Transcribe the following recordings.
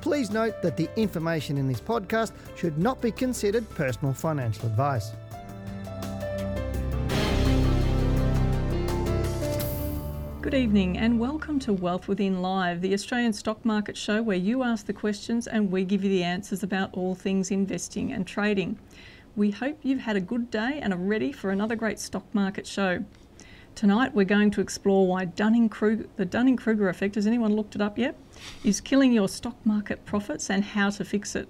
Please note that the information in this podcast should not be considered personal financial advice. Good evening and welcome to Wealth Within Live, the Australian stock market show where you ask the questions and we give you the answers about all things investing and trading. We hope you've had a good day and are ready for another great stock market show. Tonight we're going to explore why Dunning-Kruger, the Dunning-Kruger effect, has anyone looked it up yet, is killing your stock market profits and how to fix it.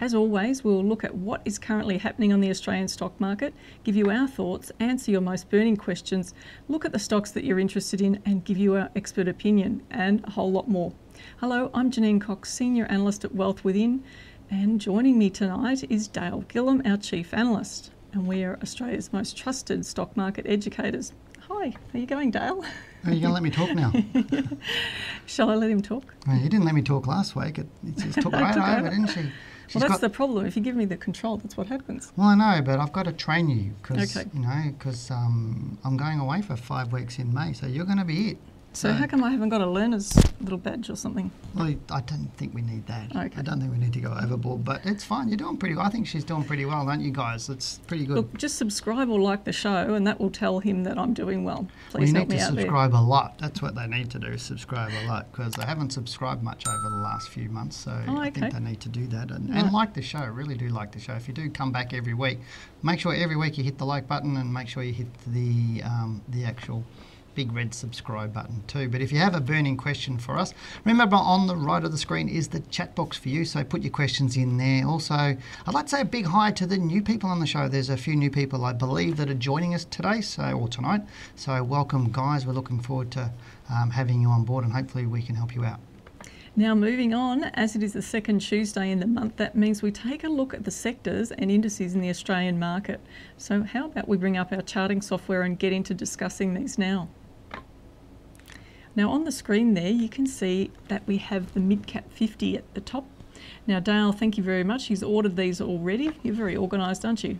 As always, we'll look at what is currently happening on the Australian stock market, give you our thoughts, answer your most burning questions, look at the stocks that you're interested in, and give you our expert opinion, and a whole lot more. Hello, I'm Janine Cox, Senior Analyst at Wealth Within, and joining me tonight is Dale Gillham, our Chief Analyst, and we are Australia's most trusted stock market educators. Hi, how are you going, Dale? Are you going to let me talk now? Shall I let him talk? Well, you didn't let me talk last week. It, it just took right took over, over. didn't she? She's well, that's the problem. If you give me the control, that's what happens. Well, I know, but I've got to train you because Okay. you know because um, I'm going away for five weeks in May, so you're going to be it. So, how come I haven't got a learner's little badge or something? Well, I don't think we need that. Okay. I don't think we need to go overboard, but it's fine. You're doing pretty well. I think she's doing pretty well, aren't you guys? It's pretty good. Look, just subscribe or like the show, and that will tell him that I'm doing well. Please we help need me to out subscribe a lot. That's what they need to do, subscribe a lot, because they haven't subscribed much over the last few months. So Oh, I think they need to do that and, Right. and like the show. Really do like the show. If you do come back every week, make sure every week you hit the like button and make sure you hit the um, the actual big red subscribe button too. But if you have a burning question for us, remember on the right of the screen is the chat box for you. So put your questions in there. Also, I'd like to say a big hi to the new people on the show. There's a few new people I believe that are joining us today, so or tonight. So welcome, guys. We're looking forward to um, having you on board, and hopefully we can help you out. Now, moving on, as it is the second Tuesday in the month, that means we take a look at the sectors and indices in the Australian market. So, how about we bring up our charting software and get into discussing these now? Now, on the screen there, you can see that we have the mid cap 50 at the top. Now, Dale, thank you very much. He's ordered these already. You're very organised, aren't you?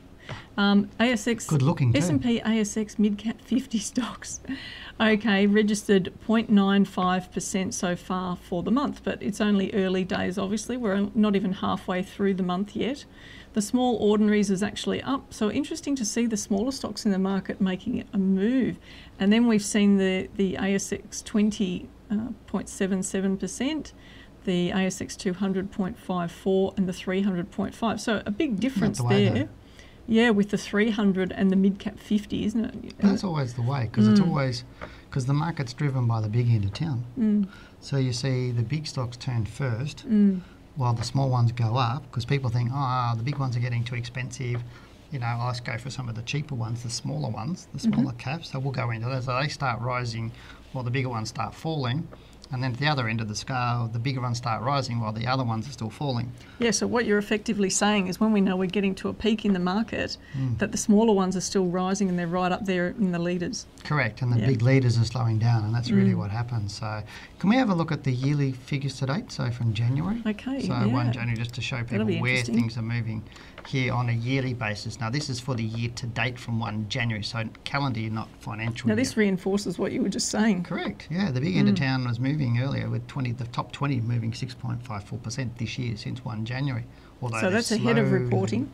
Um, ASX Good looking. S&P ASX mid cap 50 stocks. Okay, registered 0.95% so far for the month, but it's only early days, obviously. We're not even halfway through the month yet. The small ordinaries is actually up, so interesting to see the smaller stocks in the market making a move. And then we've seen the, the ASX 20 uh, 0.77%, the ASX 200 0.54, and the 300 0.5. So a big difference the there. though. Yeah, with the 300 and the mid cap 50, isn't it? That's always the way, because it's Mm. always because the market's driven by the big end of town. Mm, So you see the big stocks turn first, mm, while the small ones go up because people think, oh, the big ones are getting too expensive. You know, let's go for some of the cheaper ones, the smaller ones, the smaller caps. So we'll go into those. So they start rising while the bigger ones start falling. And then at the other end of the scale, the bigger ones start rising while the other ones are still falling. Yeah, so what you're effectively saying is when we know we're getting to a peak in the market, Mm. that the smaller ones are still rising and they're right up there in the leaders. Correct. And the Yeah. big leaders are slowing down, and that's really Mm. what happens. So can we have a look at the yearly figures to date? So from January. Okay, So yeah. 1 January, just to show people where things are moving here on a yearly basis. Now, this is for the year to date from 1 January, so calendar year, not financial Now, year. this reinforces what you were just saying. Correct. Yeah, the big end of town was moving earlier with 20, the top 20 moving 6.54% this year since 1 January. Although So that's ahead of reporting.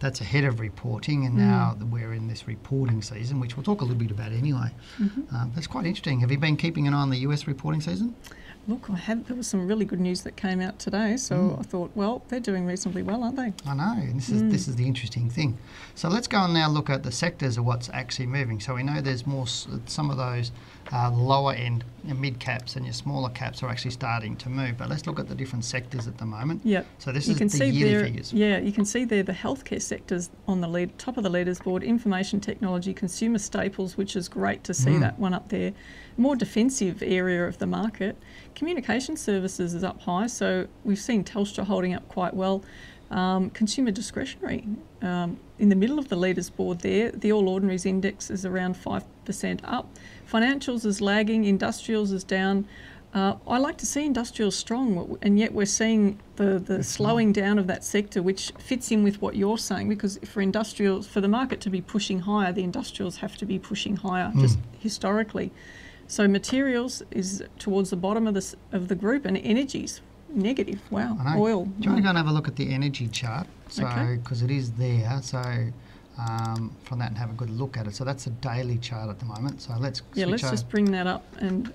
That's ahead of reporting, and Mm. now we're in this reporting season, which we'll talk a little bit about anyway. Mm-hmm. Um, that's quite interesting. Have you been keeping an eye on the US reporting season? Look, I have there was some really good news that came out today, so Mm. I thought, well, they're doing reasonably well, aren't they? I know, and this is Mm. this is the interesting thing. So let's go and now look at the sectors of what's actually moving. So we know there's more some of those uh, lower end your mid caps and your smaller caps are actually starting to move. But let's look at the different sectors at the moment. Yep. So this you is can the see yearly there, figures. yeah, you can see there the healthcare sectors on the lead, top of the leaders board, information technology, consumer staples, which is great to see Mm. that one up there. More defensive area of the market. Communication services is up high, so we've seen Telstra holding up quite well. Um, consumer discretionary um, in the middle of the leaders board there. The All Ordinaries Index is around 5% up. Financials is lagging, industrials is down. Uh, I like to see industrials strong, and yet we're seeing the, the slowing down of that sector, which fits in with what you're saying. Because for industrials, for the market to be pushing higher, the industrials have to be pushing higher, Mm. just historically. So materials is towards the bottom of the of the group, and energies negative. Wow, oil. Do you want to go and have a look at the energy chart? So, Okay. because it is there. So, um, from that and have a good look at it. So that's a daily chart at the moment. So let's yeah, let's over just bring that up and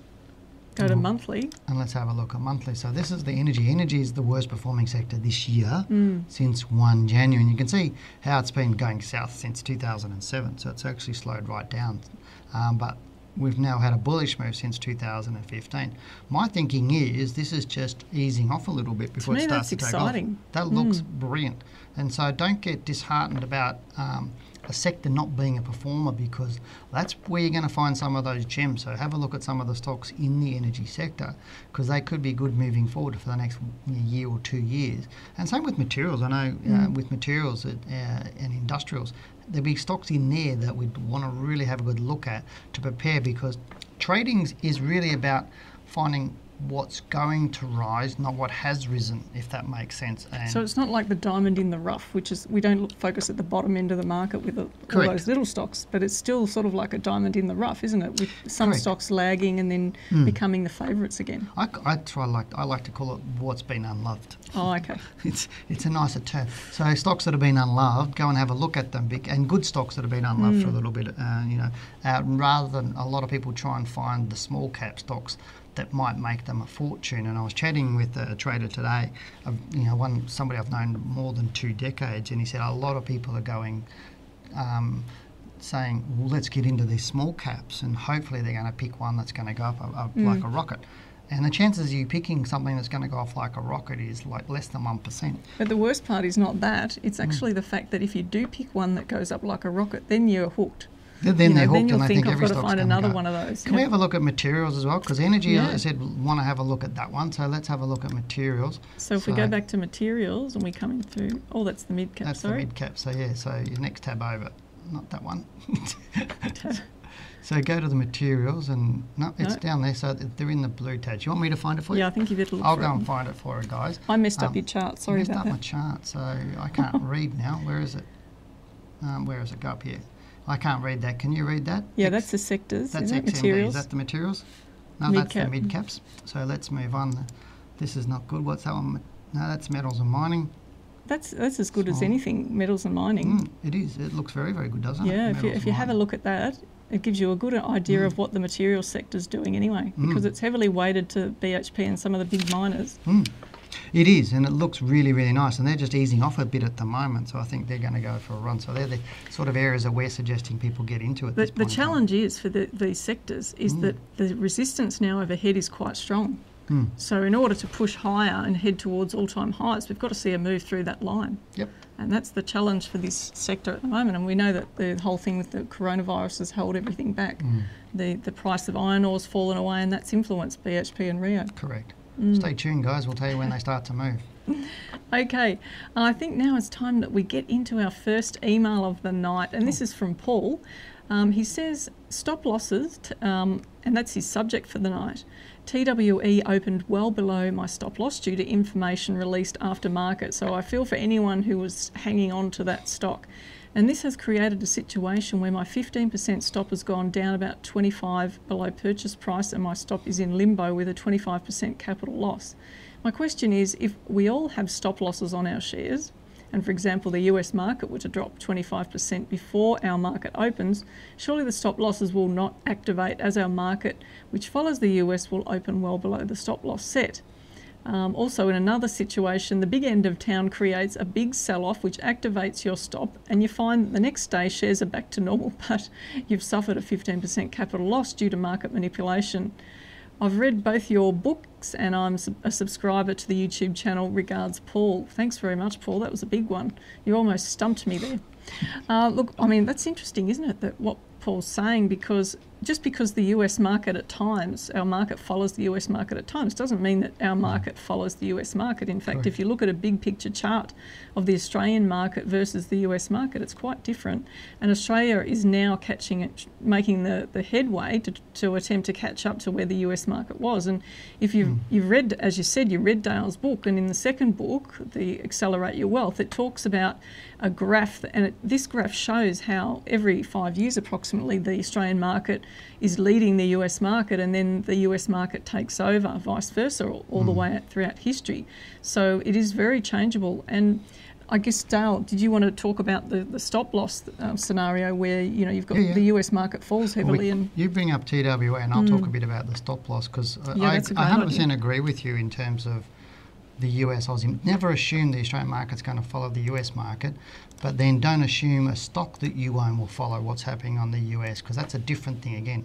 go to Mhm. monthly. and let's have a look at monthly. So this is the energy. Energy is the worst performing sector this year Mm. since 1 January. And you can see how it's been going south since 2007. So it's actually slowed right down. Um, but we've now had a bullish move since 2015. My thinking is this is just easing off a little bit To before me, it starts that's to take exciting. off. That looks Mm. brilliant. And so don't get disheartened about um, a sector not being a performer because that's where you're going to find some of those gems. So have a look at some of the stocks in the energy sector because they could be good moving forward for the next year or two years. And same with materials. I know uh, Mm. with materials uh, and industrials, there'll be stocks in there that we'd want to really have a good look at to prepare because trading is really about finding what's going to rise, not what has risen, if that makes sense. And So it's not like the diamond in the rough, which is we don't look, focus at the bottom end of the market with the, all those little stocks, but it's still sort of like a diamond in the rough, isn't it? With some Correct. stocks lagging and then Mm. becoming the favourites again. I, I try like I like to call it what's been unloved. Oh, okay. It's it's a nicer term. So stocks that have been unloved, go and have a look at them, and good stocks that have been unloved for a Mm. little bit. Uh, you know, uh, rather than a lot of people try and find the small cap stocks that might make them a fortune. And I was chatting with a trader today, you know, one somebody I've known more than two decades, and he said a lot of people are going. Um, saying, well, let's get into these small caps, and hopefully they're going to pick one that's going to go up a, a, Mm. like a rocket. And the chances of you picking something that's going to go off like a rocket is like less than 1%. But the worst part is not that. It's Mm. actually the fact that if you do pick one that goes up like a rocket, then you're hooked. Then, then you know, they're then hooked you'll and they think think I've every got to find another go. one of those. Can Yeah. we have a look at materials as well? Because energy, Yeah. I said, want to have a look at that one. So let's have a look at materials. So if we go back to materials and we come in through, oh, that's the mid cap. That's sorry. the mid cap. So yeah, so your next tab over, not that one. so go to the materials and no, it's No. down there. So they're in the blue tab. Do you want me to find it for you? yeah, I think you better look I'll go and find it for you guys. I messed up um, your chart. Sorry I messed about up that. my chart, so I can't read now. Where is it? Um, where is it? Go up here. I can't read that. Can you read that? Yeah, X- that's the sectors. that's? XMD. Materials. Is that the materials? No, that's the Mid-cap. caps. So let's move on. This is not good. What's that one? No, that's metals and mining. That's that's as good as anything, metals and mining. Mm, it is. It looks very, very good, doesn't it? yeah, if you, if you have a look at that, it gives you a good idea Mm. of what the materials is doing anyway, because Mm. it's heavily weighted to BHP and some of the big miners. It is, and it looks really, really nice. And they're just easing off a bit at the moment, so I think they're going to go for a run. So they're the sort of areas that we're suggesting people get into at this the point. in time. challenge is for the, these sectors is Mm. that the resistance now overhead is quite strong. Mm. So in order to push higher and head towards all-time highs, we've got to see a move through that line. Yep. And that's the challenge for this sector at the moment. And we know that the whole thing with the coronavirus has held everything back. Mm. The the price of iron ore's fallen away, and that's influenced BHP and Rio. Correct. Mm. Stay tuned, guys. We'll tell you when they start to move. Okay, I think now it's time that we get into our first email of the night, and this is from Paul. Um, he says, Stop losses, t- um, and that's his subject for the night. TWE opened well below my stop loss due to information released after market, so I feel for anyone who was hanging on to that stock. And this has created a situation where my 15% stop has gone down about 25 below purchase price, and my stop is in limbo with a 25% capital loss. My question is if we all have stop losses on our shares and for example the US market were to drop 25% before our market opens, surely the stop losses will not activate as our market, which follows the US, will open well below the stop loss set. Um, also, in another situation, the big end of town creates a big sell off which activates your stop, and you find that the next day shares are back to normal, but you've suffered a 15% capital loss due to market manipulation. I've read both your books and I'm a subscriber to the YouTube channel. Regards, Paul. Thanks very much, Paul. That was a big one. You almost stumped me there. Uh, look, I mean, that's interesting, isn't it? That what Paul's saying because just because the US market at times, our market follows the US market at times, doesn't mean that our market follows the US market. In fact, if you look at a big picture chart of the Australian market versus the US market, it's quite different. And Australia is now catching it, making the, the headway to, to attempt to catch up to where the US market was. And if you've, mm. you've read, as you said, you read Dale's book, and in the second book, the Accelerate Your Wealth, it talks about a graph, and it, this graph shows how every five years approximately the Australian market is leading the US market, and then the US market takes over, vice versa, all, all mm. the way throughout history. So it is very changeable. And I guess Dale, did you want to talk about the, the stop loss um, scenario where you know you've got yeah, yeah. the US market falls heavily well, we, and you bring up TWA and I'll mm. talk a bit about the stop loss because yeah, I, I 100% idea. agree with you in terms of the US Aussie. Never assume the Australian market's going to follow the US market, but then don't assume a stock that you own will follow what's happening on the US because that's a different thing again.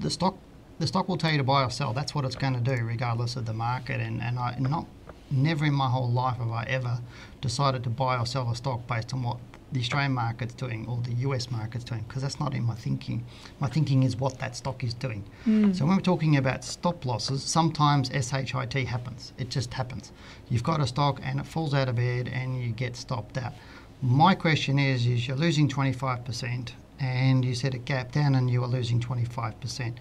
The stock the stock will tell you to buy or sell. That's what it's going to do regardless of the market. And, and I not never in my whole life have I ever decided to buy or sell a stock based on what the Australian market's doing or the US market's doing because that's not in my thinking. My thinking is what that stock is doing. Mm. So when we're talking about stop losses, sometimes SHIT happens. It just happens. You've got a stock and it falls out of bed and you get stopped out. My question is, is you're losing 25% and you set a gap down and you are losing 25%.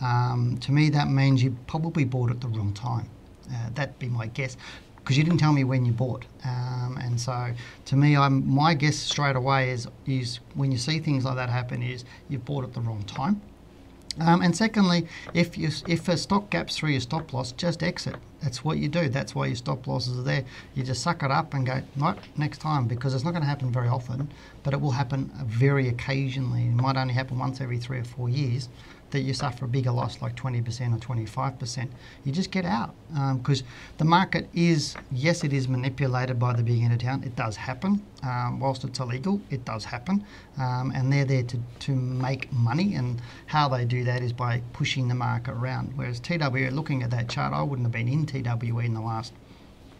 Um, to me, that means you probably bought at the wrong time. Uh, that'd be my guess because you didn't tell me when you bought. Um, and so, to me, I'm, my guess straight away is, is when you see things like that happen, is you've bought at the wrong time. Um, and secondly, if you if a stock gaps through your stop loss, just exit. That's what you do. That's why your stop losses are there. You just suck it up and go, right, next time, because it's not going to happen very often, but it will happen very occasionally. It might only happen once every three or four years that you suffer a bigger loss like 20% or 25%, you just get out. Because um, the market is, yes, it is manipulated by the big end of town. It does happen. Um, whilst it's illegal, it does happen. Um, and they're there to, to make money. And how they do that is by pushing the market around. Whereas TWA, looking at that chart, I wouldn't have been in TWA in the last,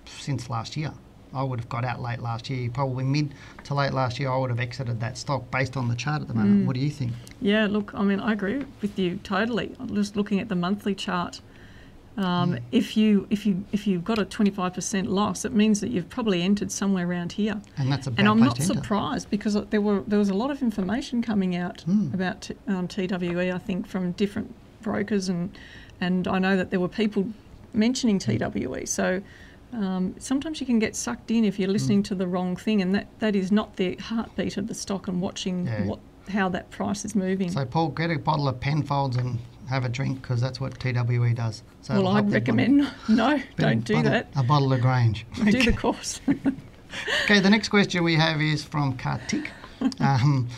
since last year. I would have got out late last year. Probably mid to late last year, I would have exited that stock based on the chart at the moment. Mm. What do you think? Yeah, look, I mean, I agree with you totally. I'm just looking at the monthly chart. Um, mm. If you if you if you've got a 25% loss, it means that you've probably entered somewhere around here. And that's a And I'm not surprised because there were there was a lot of information coming out mm. about um, TWE. I think from different brokers and and I know that there were people mentioning TWE. So um, sometimes you can get sucked in if you're listening mm. to the wrong thing, and that, that is not the heartbeat of the stock and watching yeah. what how that price is moving. So, Paul, get a bottle of Penfolds and have a drink because that's what TWE does. So well, I'd recommend no, don't do bottle, that. A bottle of Grange. do the course. okay, the next question we have is from Kartik. Um,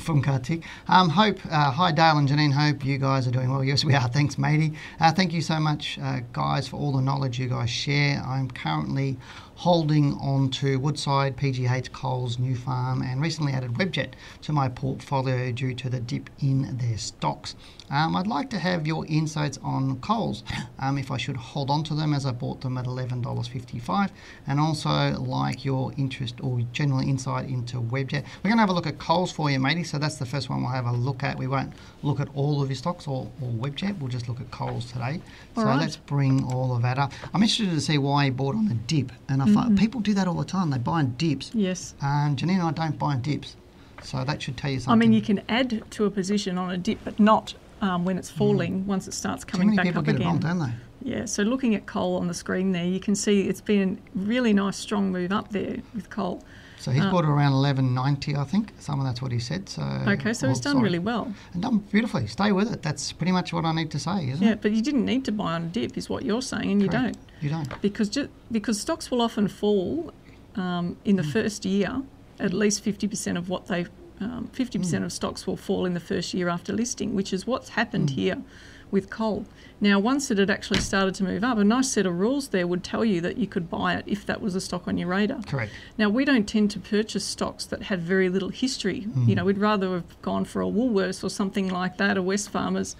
from Kartik. Um, hope, uh, hi Dale and Janine, hope you guys are doing well. Yes, we are. Thanks, matey. Uh, thank you so much, uh, guys, for all the knowledge you guys share. I'm currently holding on to Woodside, PGH, Coles, Nufarm, and recently added Webjet to my portfolio due to the dip in their stocks. Um, I'd like to have your insights on Coles, um, if I should hold on to them as I bought them at $11.55, and also like your interest or general insight into Webjet. We're going to have a look at Coles for you, matey, so that's the first one we'll have a look at. We won't look at all of your stocks or, or Webjet, we'll just look at Coles today. All so right. let's bring all of that up. I'm interested to see why he bought on a dip, and I mm-hmm. people do that all the time. They buy in dips. Yes. And Janine and I don't buy in dips. So that should tell you something. I mean, you can add to a position on a dip, but not um, when it's falling. Mm. Once it starts coming back up again. Too many people get it wrong, don't they? Yeah. So looking at Coles on the screen there, you can see it's been a really nice strong move up there with Coles. So he's uh, bought around 1190, I think. Some of that's what he said. So okay, so well, he's done sorry. really well. And done beautifully. Stay with it. That's pretty much what I need to say, isn't yeah, it? Yeah, but you didn't need to buy on a dip, is what you're saying, and Correct. you don't. You don't. Because because stocks will often fall um, in the mm. first year, at least 50% of what they um, 50% mm. of stocks will fall in the first year after listing, which is what's happened mm. here with Coles. Now, once it had actually started to move up, a nice set of rules there would tell you that you could buy it if that was a stock on your radar. Correct. Now, we don't tend to purchase stocks that have very little history. Mm. You know, we'd rather have gone for a Woolworths or something like that, a Wesfarmers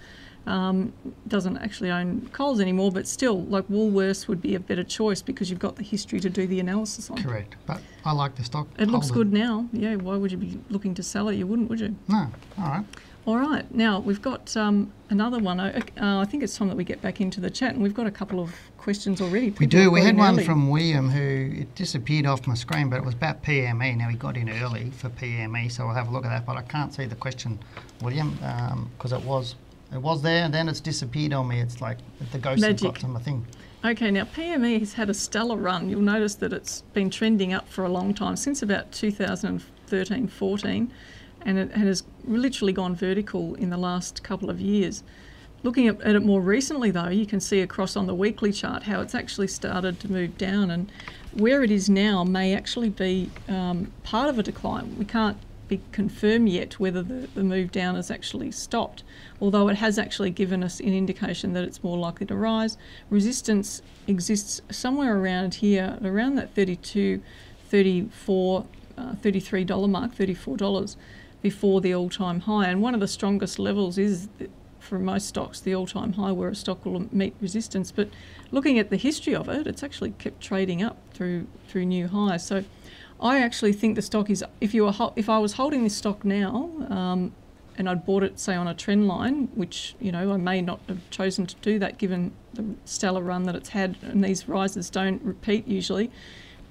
um, doesn't actually own Coles anymore, but still, like Woolworths would be a better choice because you've got the history to do the analysis on. Correct, but I like the stock. It looks good now. Yeah, why would you be looking to sell it? You wouldn't, would you? No. All right. All right. Now we've got um, another one. Uh, I think it's time that we get back into the chat, and we've got a couple of questions already. People we do. We had one early. from William who it disappeared off my screen, but it was about PME. Now he got in early for PME, so we'll have a look at that. But I can't see the question, William, because um, it was it was there, and then it's disappeared on me. It's like the ghost Magic. got on my thing. Okay, now PME has had a stellar run. You'll notice that it's been trending up for a long time, since about 2013 14, and it has literally gone vertical in the last couple of years. Looking at, it more recently, though, you can see across on the weekly chart how it's actually started to move down, and where it is now may actually be um, part of a decline. We can't be confirmed yet whether the, the move down has actually stopped, although it has actually given us an indication that it's more likely to rise. Resistance exists somewhere around here, around that 32, 34, uh, $33 mark, $34 before the all-time high. And one of the strongest levels is for most stocks the all-time high where a stock will meet resistance. But looking at the history of it, it's actually kept trading up through through new highs. So I actually think the stock is. If you were, if I was holding this stock now, um, and I'd bought it, say, on a trend line, which you know I may not have chosen to do that given the stellar run that it's had, and these rises don't repeat usually.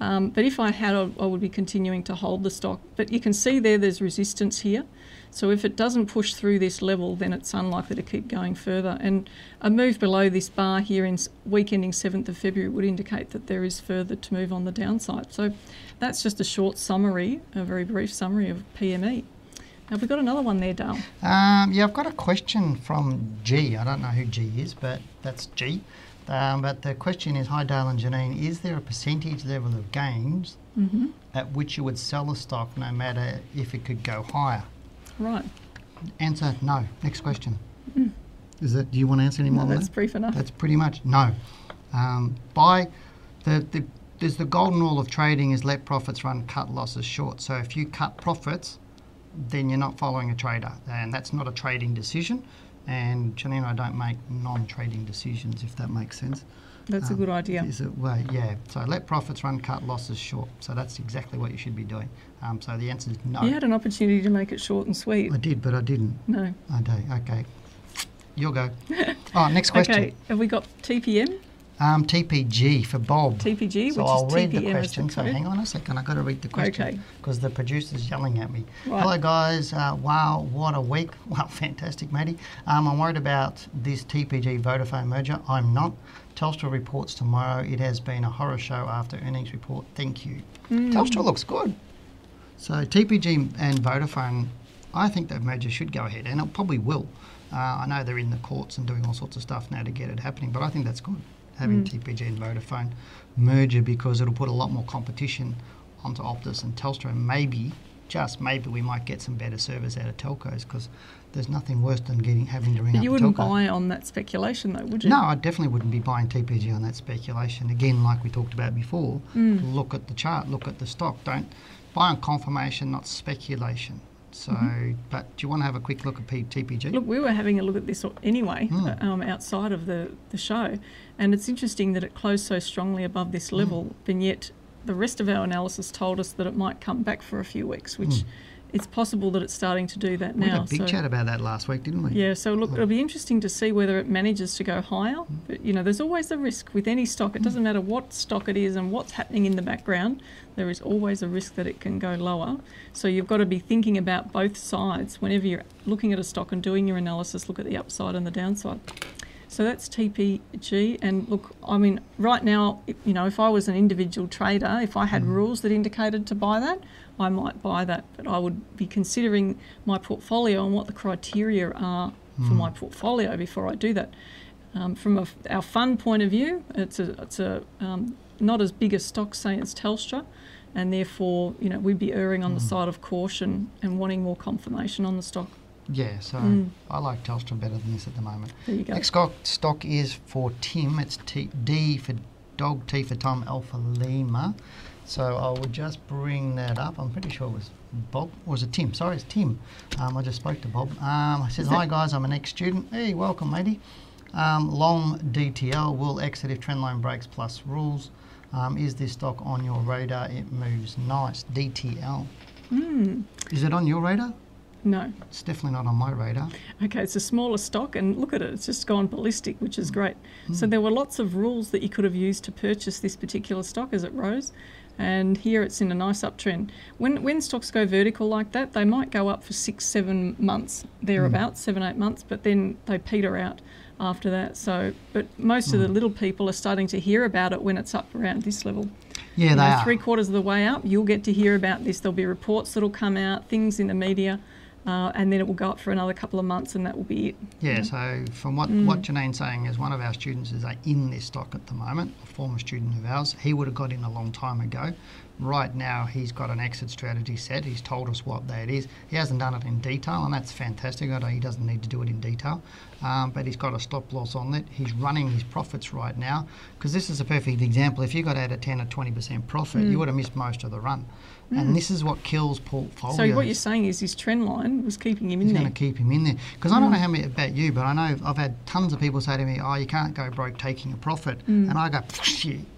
Um, but if I had, I would be continuing to hold the stock. But you can see there, there's resistance here. So if it doesn't push through this level, then it's unlikely to keep going further. And a move below this bar here in week ending 7th of February would indicate that there is further to move on the downside. So that's just a short summary, a very brief summary of PME. Have we got another one there, Dale? Um, yeah, I've got a question from G. I don't know who G is, but that's G. Um, but the question is, hi Dale and Janine, is there a percentage level of gains mm-hmm. at which you would sell a stock no matter if it could go higher? Right. Answer no. Next question. Mm. Is that? Do you want to answer any more? No, that's that? brief enough. That's pretty much no. Um, by the, the there's the golden rule of trading is let profits run, cut losses short. So if you cut profits, then you're not following a trader, and that's not a trading decision. And Janine and I don't make non-trading decisions, if that makes sense. That's um, a good idea. Is it way? Yeah. So let profits run, cut losses short. So that's exactly what you should be doing. Um, so the answer is no. You had an opportunity to make it short and sweet. I did, but I didn't. No. I did. Okay. You'll go. oh, next question. Okay. Have we got TPM? Um, TPG for Bob. TPG, so which I'll is read TPM the question. So hang on a second, I've got to read the question because okay. the producer's yelling at me. Right. Hello guys, uh, wow, what a week! Wow, fantastic, matey. Um, I'm worried about this TPG Vodafone merger. I'm not. Telstra reports tomorrow. It has been a horror show after earnings report. Thank you. Mm. Telstra looks good. So TPG and Vodafone, I think that merger should go ahead, and it probably will. Uh, I know they're in the courts and doing all sorts of stuff now to get it happening, but I think that's good having mm. TPG and Vodafone merger because it'll put a lot more competition onto Optus and Telstra. And maybe, just maybe, we might get some better service out of telcos because there's nothing worse than getting having to ring but up you wouldn't buy on that speculation though, would you? No, I definitely wouldn't be buying TPG on that speculation. Again, like we talked about before, mm. look at the chart, look at the stock. Don't buy on confirmation, not speculation. So, mm-hmm. but do you want to have a quick look at P- TPG? Look, we were having a look at this anyway mm. um, outside of the, the show, and it's interesting that it closed so strongly above this level, mm. and yet the rest of our analysis told us that it might come back for a few weeks, which mm it's possible that it's starting to do that now. We had a big so, chat about that last week, didn't we? Yeah. So look, it'll be interesting to see whether it manages to go higher. Mm. But you know, there's always a risk with any stock. It doesn't matter what stock it is and what's happening in the background. There is always a risk that it can go lower. So you've got to be thinking about both sides whenever you're looking at a stock and doing your analysis. Look at the upside and the downside. So that's TPG. And look, I mean, right now, you know, if I was an individual trader, if I had mm. rules that indicated to buy that, I might buy that. But I would be considering my portfolio and what the criteria are mm. for my portfolio before I do that. Um, from a, our fund point of view, it's a, it's a um, not as big a stock, say, as Telstra. and therefore, you know, we'd be erring on mm. the side of caution and wanting more confirmation on the stock. Yeah, so mm. I like Telstra better than this at the moment. There you go. Next stock, stock is for Tim. It's T, D for dog, T for Tom, Alpha Lima. So I will just bring that up. I'm pretty sure it was Bob. Or was it Tim? Sorry, it's Tim. Um, I just spoke to Bob. Um, I said, Hi guys, I'm an ex student. Hey, welcome, matey. Um, long DTL will exit if trendline breaks plus rules. Um, is this stock on your radar? It moves nice. DTL. Mm. Is it on your radar? No. It's definitely not on my radar. Okay, it's a smaller stock, and look at it, it's just gone ballistic, which is great. Mm. So there were lots of rules that you could have used to purchase this particular stock as it rose, and here it's in a nice uptrend. When, when stocks go vertical like that, they might go up for six, seven months, thereabouts, mm. seven, eight months, but then they peter out after that. So, but most mm. of the hmm. little people are starting to hear about it when it's up around this level. Yeah, you they know, are. Three quarters of the way up, you'll get to hear about this. There'll be reports that'll come out, things in the media. Uh, and then it will go up for another couple of months, and that will be it. Yeah. So from what mm. what Janine's saying is, one of our students is in this stock at the moment, a former student of ours. He would have got in a long time ago, Right now, he's got an exit strategy set. He's told us what that is. He hasn't done it in detail, and that's fantastic. I know he doesn't need to do it in detail, um, but he's got a stop loss on it. He's running his profits right now because this is a perfect example. If you got out a 10 or 20% profit, mm. you would have missed most of the run. Mm. And this is what kills portfolios. So what you're saying is his trend line was keeping him in He's there. going to keep him in there because mm. I don't mm. know how many about you, but I know I've had tons of people say to me, "Oh, you can't go broke taking a profit," mm. and I go,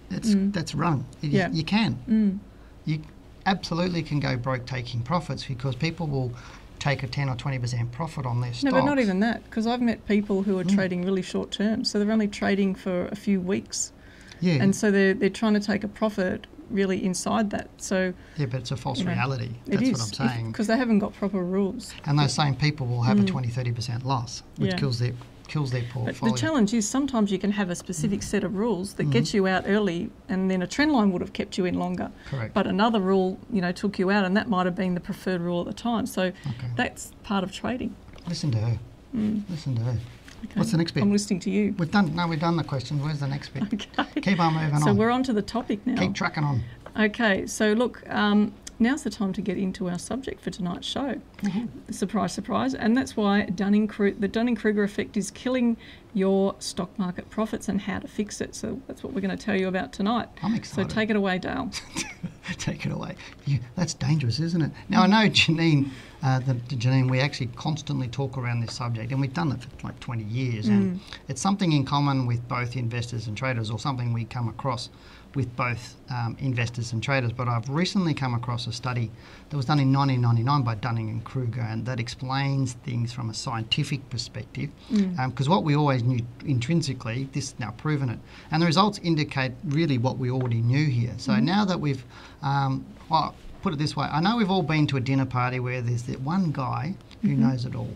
"That's mm. that's wrong. You, yeah. you can." you absolutely can go broke taking profits because people will take a 10 or 20% profit on their stocks. No, but not even that, because I've met people who are mm. trading really short term, so they're only trading for a few weeks. Yeah. And so they're, they're trying to take a profit really inside that. So Yeah, but it's a false you know, reality. That's what I'm saying. Because they haven't got proper rules. And those same people will have mm. a 20, 30% loss, which yeah. kills their kills their portfolio. But the challenge is sometimes you can have a specific mm. set of rules that mm. gets you out early, and then a trend line would have kept you in longer. Correct. But another rule, you know, took you out, and that might have been the preferred rule at the time. So okay. that's part of trading. Listen to her. Mm. Listen to her. Okay. What's the next bit? I'm listening to you. We've done no, we've done the questions. Where's the next bit? Okay. Keep on moving so on. So we're on to the topic now. Keep trucking on. Okay. So look, um, now's the time to get into our subject for tonight's show. Mm-hmm. Surprise, surprise. And that's why Dunning the Dunning Kruger effect is killing your stock market profits and how to fix it. So that's what we're going to tell you about tonight. I'm excited. So take it away, Dale. take it away. You, that's dangerous, isn't it? Now, I know, Janine, uh, the, Janine, we actually constantly talk around this subject, and we've done it for like 20 years. Mm. And it's something in common with both investors and traders, or something we come across with both um, investors and traders. But I've recently come across a study that was done in 1999 by Dunning and Kruger, and that explains things from a scientific perspective. Because mm. um, what we always knew intrinsically, this has now proven it, and the results indicate really what we already knew here. So mm. now that we've, um, well, put it this way, I know we've all been to a dinner party where there's that one guy who mm-hmm. knows it all.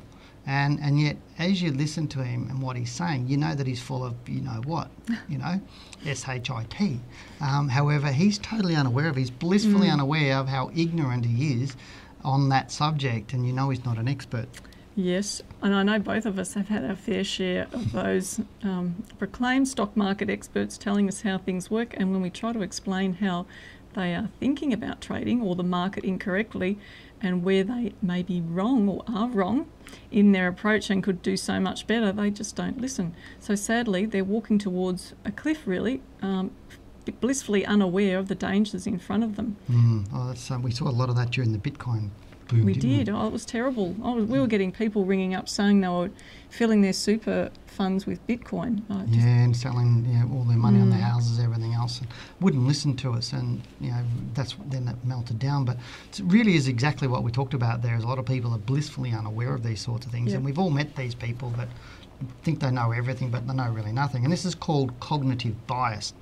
And, and yet, as you listen to him and what he's saying, you know that he's full of you know what, you know, S H I T. Um, however, he's totally unaware of, he's blissfully mm. unaware of how ignorant he is on that subject, and you know he's not an expert. Yes, and I know both of us have had our fair share of those um, proclaimed stock market experts telling us how things work, and when we try to explain how they are thinking about trading or the market incorrectly and where they may be wrong or are wrong, in their approach and could do so much better, they just don't listen. So sadly, they're walking towards a cliff, really, um, blissfully unaware of the dangers in front of them. Mm. Oh, that's, um, we saw a lot of that during the Bitcoin boom. We did. We? Oh, it was terrible. Oh, we were getting people ringing up saying they were filling their super funds with Bitcoin. Oh, yeah, and selling you know, all their money mm. on their houses, everything else, and wouldn't listen to us, and you know that's then that melted down. But it really is exactly what we talked about. There is a lot of people are blissfully unaware of these sorts of things, yep. and we've all met these people that think they know everything, but they know really nothing. And this is called cognitive bias.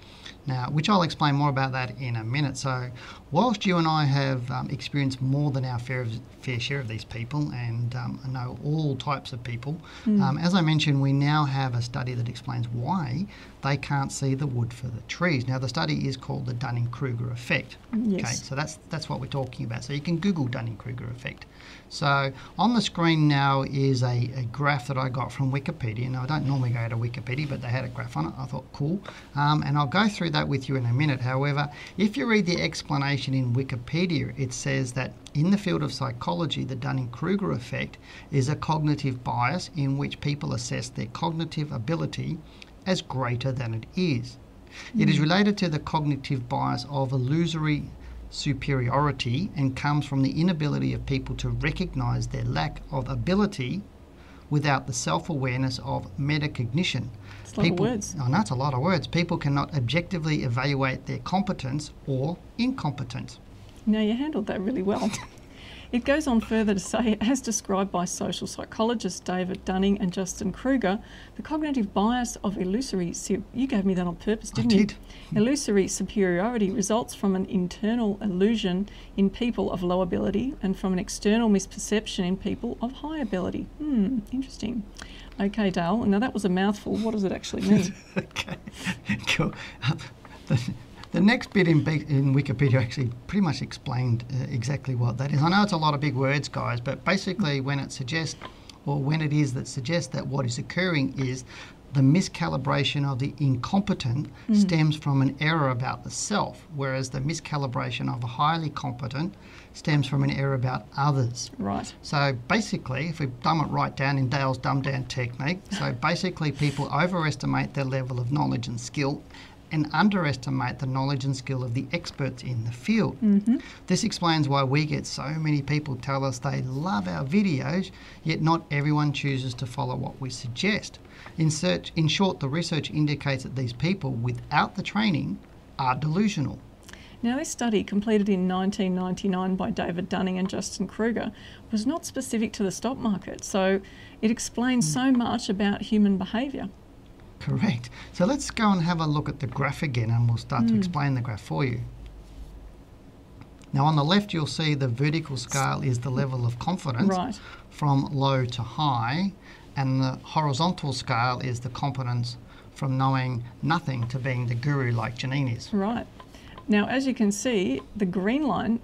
Now, which I'll explain more about that in a minute. So, whilst you and I have um, experienced more than our fair, fair share of these people and um, know all types of people, mm. um, as I mentioned, we now have a study that explains why they can't see the wood for the trees. Now, the study is called the Dunning Kruger effect. Yes. Okay, so that's that's what we're talking about. So you can Google Dunning Kruger effect. So on the screen now is a, a graph that I got from Wikipedia. Now, I don't normally go to Wikipedia, but they had a graph on it. I thought, cool. Um, and I'll go through that with you in a minute. However, if you read the explanation in Wikipedia, it says that in the field of psychology, the Dunning Kruger effect is a cognitive bias in which people assess their cognitive ability as greater than it is. Mm. It is hmm. related to the cognitive bias of illusory superiority and comes from the inability of people to recognize their lack of ability without the self awareness of metacognition. It's a lot people, of words. Oh, that's a lot of words. People cannot objectively evaluate their competence or incompetence. No, you handled that really well. It goes on further to say, as described by social psychologists David Dunning and Justin Kruger, the cognitive bias of illusory, you gave me that on purpose, didn't I did. you? Illusory superiority results from an internal illusion in people of low ability and from an external misperception in people of high ability. Hmm, interesting. Okay, Dale. Now that was a mouthful. What does it actually mean? okay, cool. The next bit in, in Wikipedia actually pretty much explained uh, exactly what that is. I know it's a lot of big words, guys, but basically, when it suggests, or when it is that suggests that what is occurring is the miscalibration of the incompetent mm. stems from an error about the self, whereas the miscalibration of a highly competent stems from an error about others. Right. So basically, if we dumb it right down in Dale's dumb down technique, so basically people overestimate their level of knowledge and skill and underestimate the knowledge and skill of the experts in the field. Mm-hmm. This explains why we get so many people tell us they love our videos, yet not everyone chooses to follow what we suggest. In, search, in short, the research indicates that these people without the training are delusional. Now, this study, completed in 1999 by David Dunning and Justin Kruger, was not specific to the stock market, so it explains mm. so much about human behaviour. Correct. So let's go and have a look at the graph again and we'll start mm. to hmm. explain the graph for you. Now on the left you'll see the vertical scale is the level of confidence right. from low to high and the horizontal scale is the competence from knowing nothing to being the guru like Janine is. Right. Now as you can see the green line,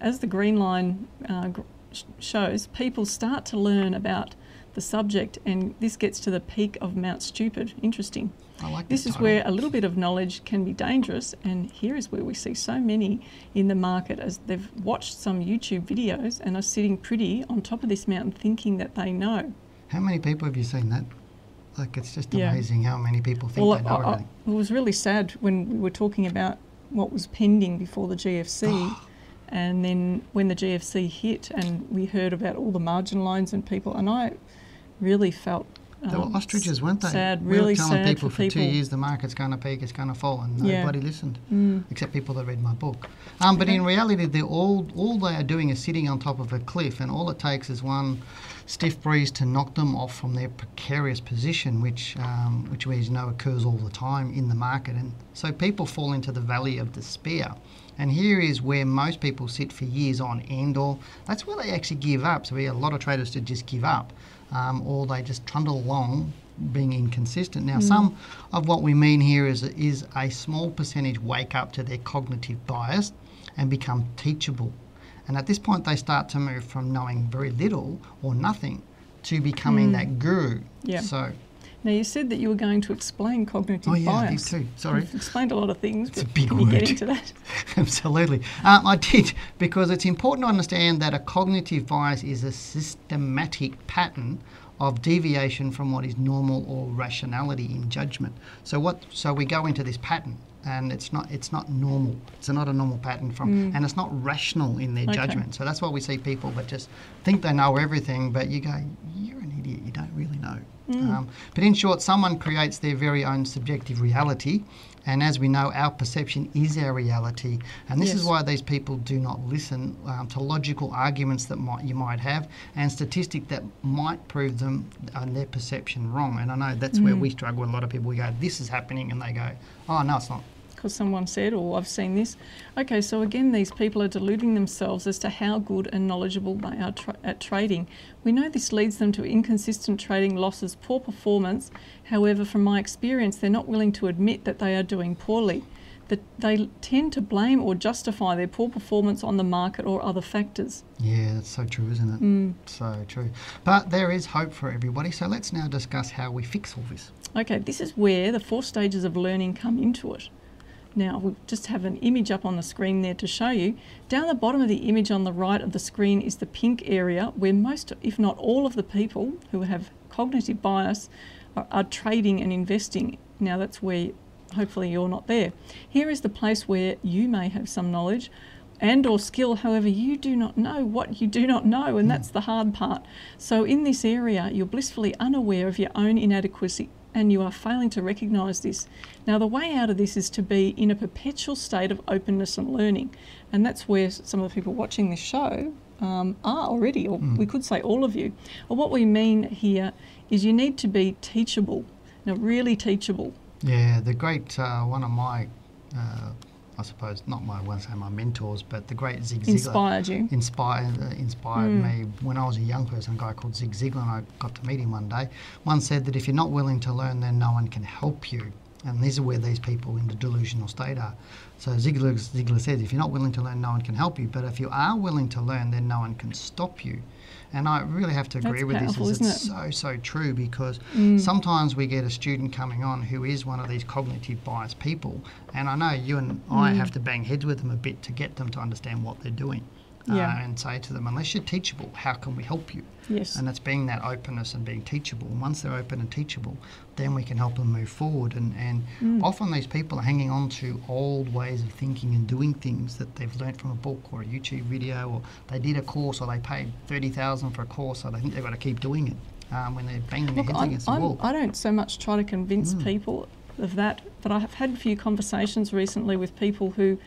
as the green line uh, shows, people start to learn about the subject, and this gets to the peak of Mount Stupid. Interesting. I like this This is title. where a little bit of knowledge can be dangerous, and here is where we see so many in the market as they've watched some YouTube videos and are sitting pretty on top of this mountain thinking that they know. How many people have you seen that? Like, it's just yeah. amazing how many people think well, they know I, I, It was really sad when we were talking about what was pending before the GFC. and then when the GFC hit and we heard about all the margin loans and people, and I really felt um, they were um, ostriches, weren't they? Sad, really we were telling sad people for, for people. two years the market's going to peak, it's going to fall, and yeah. nobody listened, mm. except people that read my book. Um, but in reality, they all all they are doing is sitting on top of a cliff, and all it takes is one stiff breeze to knock them off from their precarious position, which um, which we know occurs all the time in the market, and so people fall into the valley of despair. And here is where most people sit for years on end, or that's where they actually give up. So we have a lot of traders to just give up um, or they just trundle along being inconsistent. Now, mm. some of what we mean here is, is a small percentage wake up to their cognitive bias and become teachable. And at this point, they start to move from knowing very little or nothing to becoming mm. that guru. Yeah. So now you said that you were going to explain cognitive oh, yeah, bias. I did too. Sorry. You've explained a lot of things. It's a big can word. You get into that? Absolutely. Um, I did because it's important to understand that a cognitive bias is a systematic pattern of deviation from what is normal or rationality in judgment. So what? So we go into this pattern and it's not it's not normal. It's not a normal pattern from, mm. and it's not rational in their okay. judgment. So that's why we see people that just think they know everything, but you go, you're an idiot. You don't really know. Mm. Um, but in short, someone creates their very own subjective reality, and as we know, our perception is our reality. And this yes. is why these people do not listen um, to logical arguments that might, you might have and statistics that might prove them and their perception wrong. And I know that's mm. where we struggle. A lot of people we go, "This is happening," and they go, "Oh no, it's not." Because someone said, or I've seen this. Okay, so again, these people are deluding themselves as to how good and knowledgeable they are tra- at trading. We know this leads them to inconsistent trading losses, poor performance. However, from my experience, they're not willing to admit that they are doing poorly. that they tend to blame or justify their poor performance on the market or other factors. Yeah, that's so true, isn't it? Mm. So true. But there is hope for everybody. So let's now discuss how we fix all this. Okay, this is where the four stages of learning come into it. Now, we'll just have an image up on the screen there to show you. Down the bottom of the image on the right of the screen is the pink area where most, if not all, of the people who have cognitive bias are, are trading and investing. Now, that's where hopefully you're not there. Here is the place where you may have some knowledge and or skill however you do not know what you do not know and hmm. that's the hard part so in this area you're blissfully unaware of your own inadequacy and you are failing to recognise this. Now, the way out of this is to be in a perpetual state of openness and learning, and that's where some of the people watching this show um, are already, or mm. we could say all of you. Well, what we mean here is you need to be teachable, now, really teachable. Yeah, the great uh, one of my uh, I suppose not my one say my mentors, but the great Zig Ziglar inspired you. Inspired uh, inspired mm. me when I was a young person. A guy called Zig Ziglar, and I got to meet him one day. One said that if you're not willing to learn, then no one can help you. And these are where these people in the delusional state are. So Ziglar, Ziglar says, if you're not willing to learn, no one can help you. But if you are willing to learn, then no one can stop you. And I really have to agree That's with powerful, this. It's it? so, so true because mm. sometimes we get a student coming on who is one of these cognitive bias people. And I know you and mm. I have to bang heads with them a bit to get them to understand what they're doing yeah. uh, and say to them, unless you're teachable, how can we help you? Yes. And it's being that openness and being teachable. And once they're open and teachable, then we can help them move forward. And, and mm. often these people are hanging on to old ways of thinking and doing things that they've learned from a book or a YouTube video, or they did a course or they paid 30000 for a course, so they think they've got to keep doing it um, when they're banging Look, their heads against the wall. I don't so much try to convince mm. people of that, but I have had a few conversations recently with people who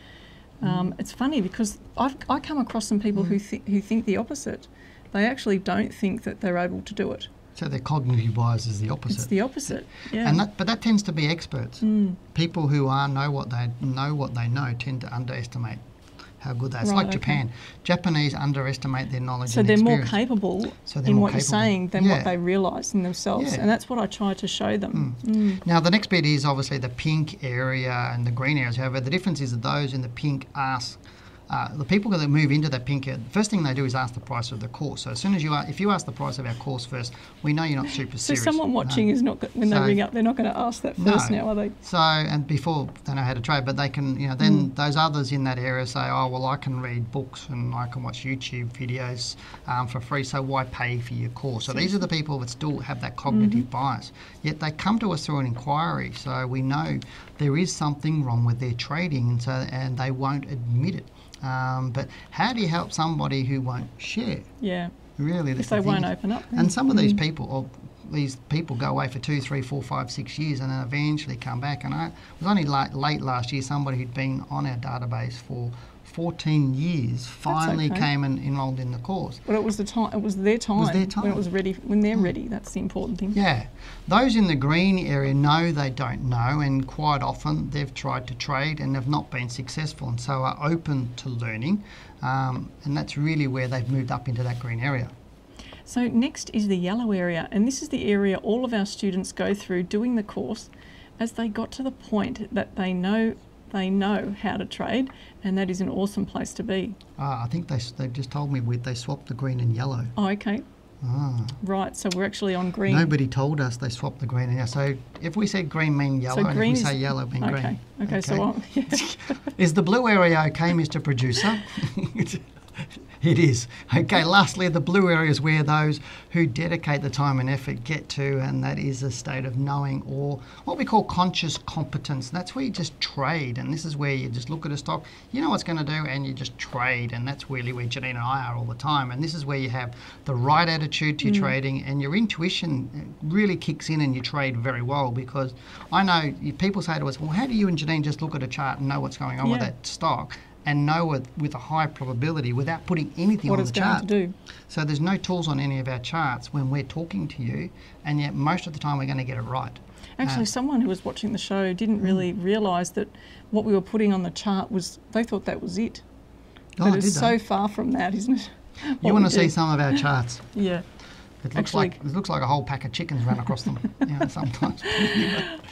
um. It's funny because I've, I come across some people mm. who, th- who think the opposite. They actually don't think that they're able to do it. So their cognitive bias is the opposite. It's the opposite, yeah. And that, but that tends to be experts. Mm. People who are know what they know what they know tend to underestimate how good they are. It's right, like okay. Japan. Japanese underestimate their knowledge. So they're experience. more capable so in what capable. you're saying than yeah. what they realise in themselves, yeah. and that's what I try to show them. Mm. Mm. Now the next bit is obviously the pink area and the green areas. However, the difference is that those in the pink ask uh, the people that move into that pink, the first thing they do is ask the price of the course. So as soon as you are, if you ask the price of our course first, we know you're not super so serious. So someone watching no. is not when so, they ring up, they're not going to ask that first no. now, are they? So and before they know how to trade, but they can, you know, then mm. those others in that area say, oh well, I can read books and I can watch YouTube videos um, for free. So why pay for your course? So Seriously. these are the people that still have that cognitive mm-hmm. bias. Yet they come to us through an inquiry, so we know there is something wrong with their trading, and so and they won't admit it. Um, but how do you help somebody who won't share? Yeah. Really, if they the won't open up. And some of these mm. people, or these people go away for two, three, four, five, six years and then eventually come back. And I was only late, late last year, somebody who'd been on our database for 14 years finally okay. came and enrolled in the course. But it was the time. It was their time. It was their time when it was ready. When they're mm. ready, that's the important thing. Yeah, those in the green area know they don't know, and quite often they've tried to trade and have not been successful, and so are open to learning, um, and that's really where they've moved up into that green area. So next is the yellow area, and this is the area all of our students go through doing the course as they got to the point that they know they know how to trade, and that is an awesome place to be. Ah, I think they, they've just told me we, they swapped the green and yellow. Oh, okay. Ah. Right, so we're actually on green. Nobody told us they swapped the green and yellow. So if we said green mean yellow, so and if we say yellow mean okay. green. Okay, okay, so yeah. is the blue area okay, Mr. Producer? It is. Okay, lastly, the blue area is where those who dedicate the time and effort get to, and that is a state of knowing or what we call conscious competence. That's where you just trade, and this is where you just look at a stock, you know what's going to do, and you just trade, and that's really where Janine and I are all the time. And this is where you have the right attitude to your mm. trading, and your intuition really kicks in, and you trade very well because I know people say to us, well, how do you and Janine just look at a chart and know what's going on yeah. with that stock? And know it with a high probability without putting anything what on the chart. do. So there's no tools on any of our charts when we're talking to you, and yet most of the time we're going to get it right. Actually, uh, someone who was watching the show didn't mm. really realise that what we were putting on the chart was, they thought that was it. Oh, but it's so far from that, isn't it? you want to see some of our charts? yeah. It looks Actually, like it looks like a whole pack of chickens ran across them. you know, sometimes.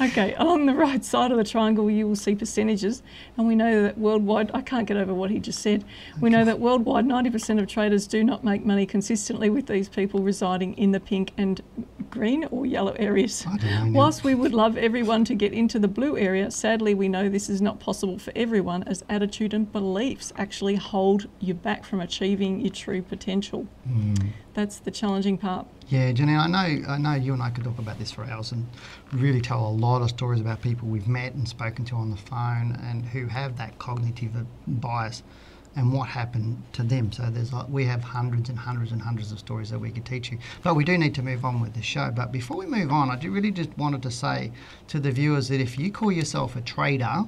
okay, along the right side of the triangle, you will see percentages, and we know that worldwide. I can't get over what he just said. We know that worldwide, 90% of traders do not make money consistently with these people residing in the pink and green or yellow areas. Whilst we would love everyone to get into the blue area, sadly we know this is not possible for everyone as attitude and beliefs actually hold you back from achieving your true potential. Mm. That's the challenging part. Yeah, Janine, I know, I know you and I could talk about this for hours and really tell a lot of stories about people we've met and spoken to on the phone and who have that cognitive bias and what happened to them. So there's like, we have hundreds and hundreds and hundreds of stories that we could teach you. But we do need to move on with the show. But before we move on, I really just wanted to say to the viewers that if you call yourself a trader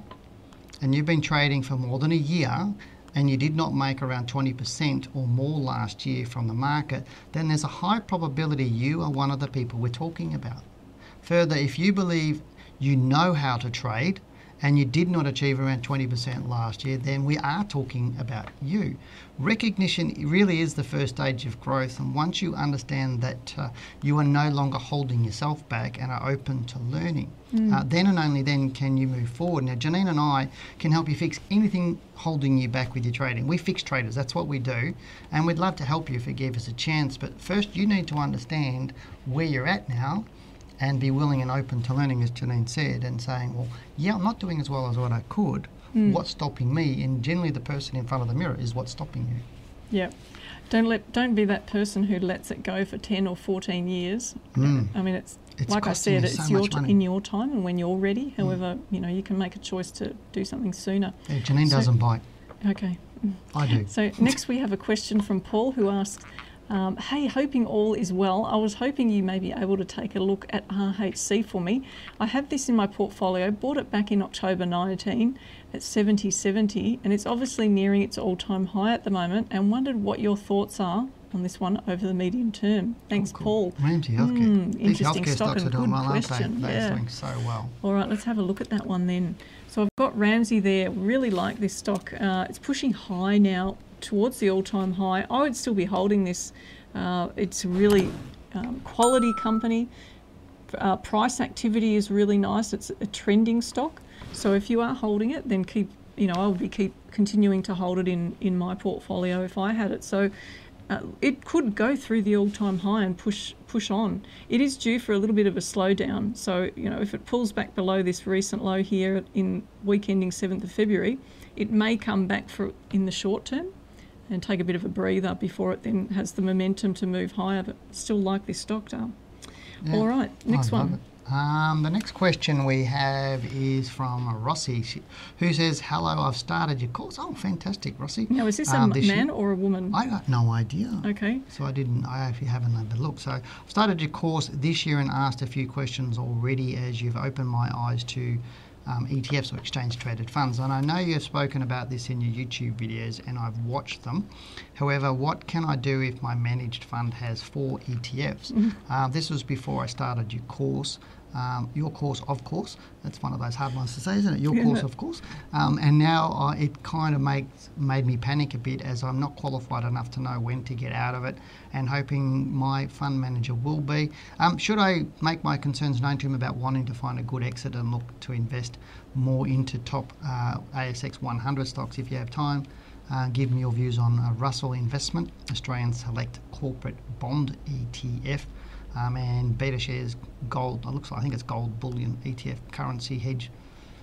and you've been trading for more than a year and you did not make around 20% or more last year from the market, then there's a high probability you are one of the people we're talking about. Further, if you believe you know how to trade, and you did not achieve around 20% last year, then we are talking about you. Recognition really is the first stage of growth, and once you understand that uh, you are no longer holding yourself back and are open to learning, mm. uh, then and only then can you move forward. Now, Janine and I can help you fix anything holding you back with your trading. We fix traders, that's what we do, and we'd love to help you if you give us a chance. But first, you need to understand where you're at now and be willing and open to learning, as Janine said, and saying, well, yeah, I'm not doing as well as what I could. Mm. What's stopping me? And generally, the person in front of the mirror is what's stopping you. Yeah. Don't let don't be that person who lets it go for ten or fourteen years. Mm. I mean, it's, it's like I said, it's so your t- in your time and when you're ready. Hmm. However, mm. you know you can make a choice to do something sooner. Yeah, Janine so, doesn't bite. Okay. I do. So next we have a question from Paul who asks, um, hey, hoping all is well. I was hoping you may be able to take a look at RHC for me. I have this in my portfolio, bought it back in October 19 at 70.70, and it's obviously nearing its all time high at the moment, and wondered what your thoughts are on this one over the medium term. Thanks, oh, cool. Paul. Ramsay Healthcare. Mm, interesting healthcare stock and good well, question. They? They're yeah. doing so well. All right, let's have a look at that one then. So I've got Ramsay there. Really like this stock. Uh, it's pushing high now towards the all-time high. I would still be holding this. Uh, it's a really um, quality company. Uh, price activity is really nice. It's a trending stock. So if you are holding it, then keep. You know, I would be keep continuing to hold it in in my portfolio if I had it. So. Uh, it could go through the all-time high and push push on. It is due for a little bit of a slowdown. So you know, if it pulls back below this recent low here in week ending 7th of February, it may come back for in the short term and take a bit of a breather before it then has the momentum to move higher. But still like this stock, Dale. Yeah, All right, next I one. Um, the next question we have is from Rossi, who says, "Hello, I've started your course." Oh, fantastic, Rossi. Now, is this um, a man or a woman? I got no idea. Okay. So I didn't. I actually haven't had a look. So I've started your course this year and asked a few questions already, as you've opened my eyes to um, ETFs or exchange traded funds. And I know you've spoken about this in your YouTube videos and I've watched them. However, what can I do if my managed fund has four ETFs? Mm-hmm. Uh, this was before I started your course um, your course, of course. That's one of those hard ones to say, isn't it? Your yeah. course, of course. Um, and now it kind of makes made me panic a bit as I'm not qualified enough to know when to get out of it, and hoping my fund manager will be. Um, should I make my concerns known to him about wanting to find a good exit and look to invest more into top uh, ASX 100 stocks if you have time? Uh, give me your views on uh, Russell Investment, Australian Select Corporate Bond ETF um, and BetaShares Gold. It looks like I think it's gold bullion ETF currency hedge.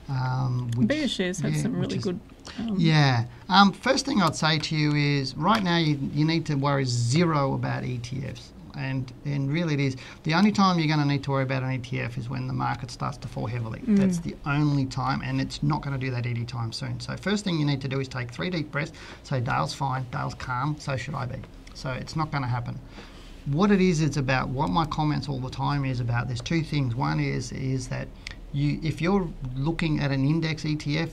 Um, which, BetaShares had yeah, some really is, good. Um, yeah. Um, first thing I'd say to you is right now you, you need to worry zero about ETFs. And, and really it is the only time you're going to need to worry about an ETF is when the market starts to fall heavily. Mm. That's the only time, and it's not going to do that anytime soon. So first thing you need to do is take three deep breaths. Say Dale's fine, Dale's calm, so should I be. So it's not going to happen what it is, it's about what my comments all the time is about. There's two things. One is is that you, if you're looking at an index ETF,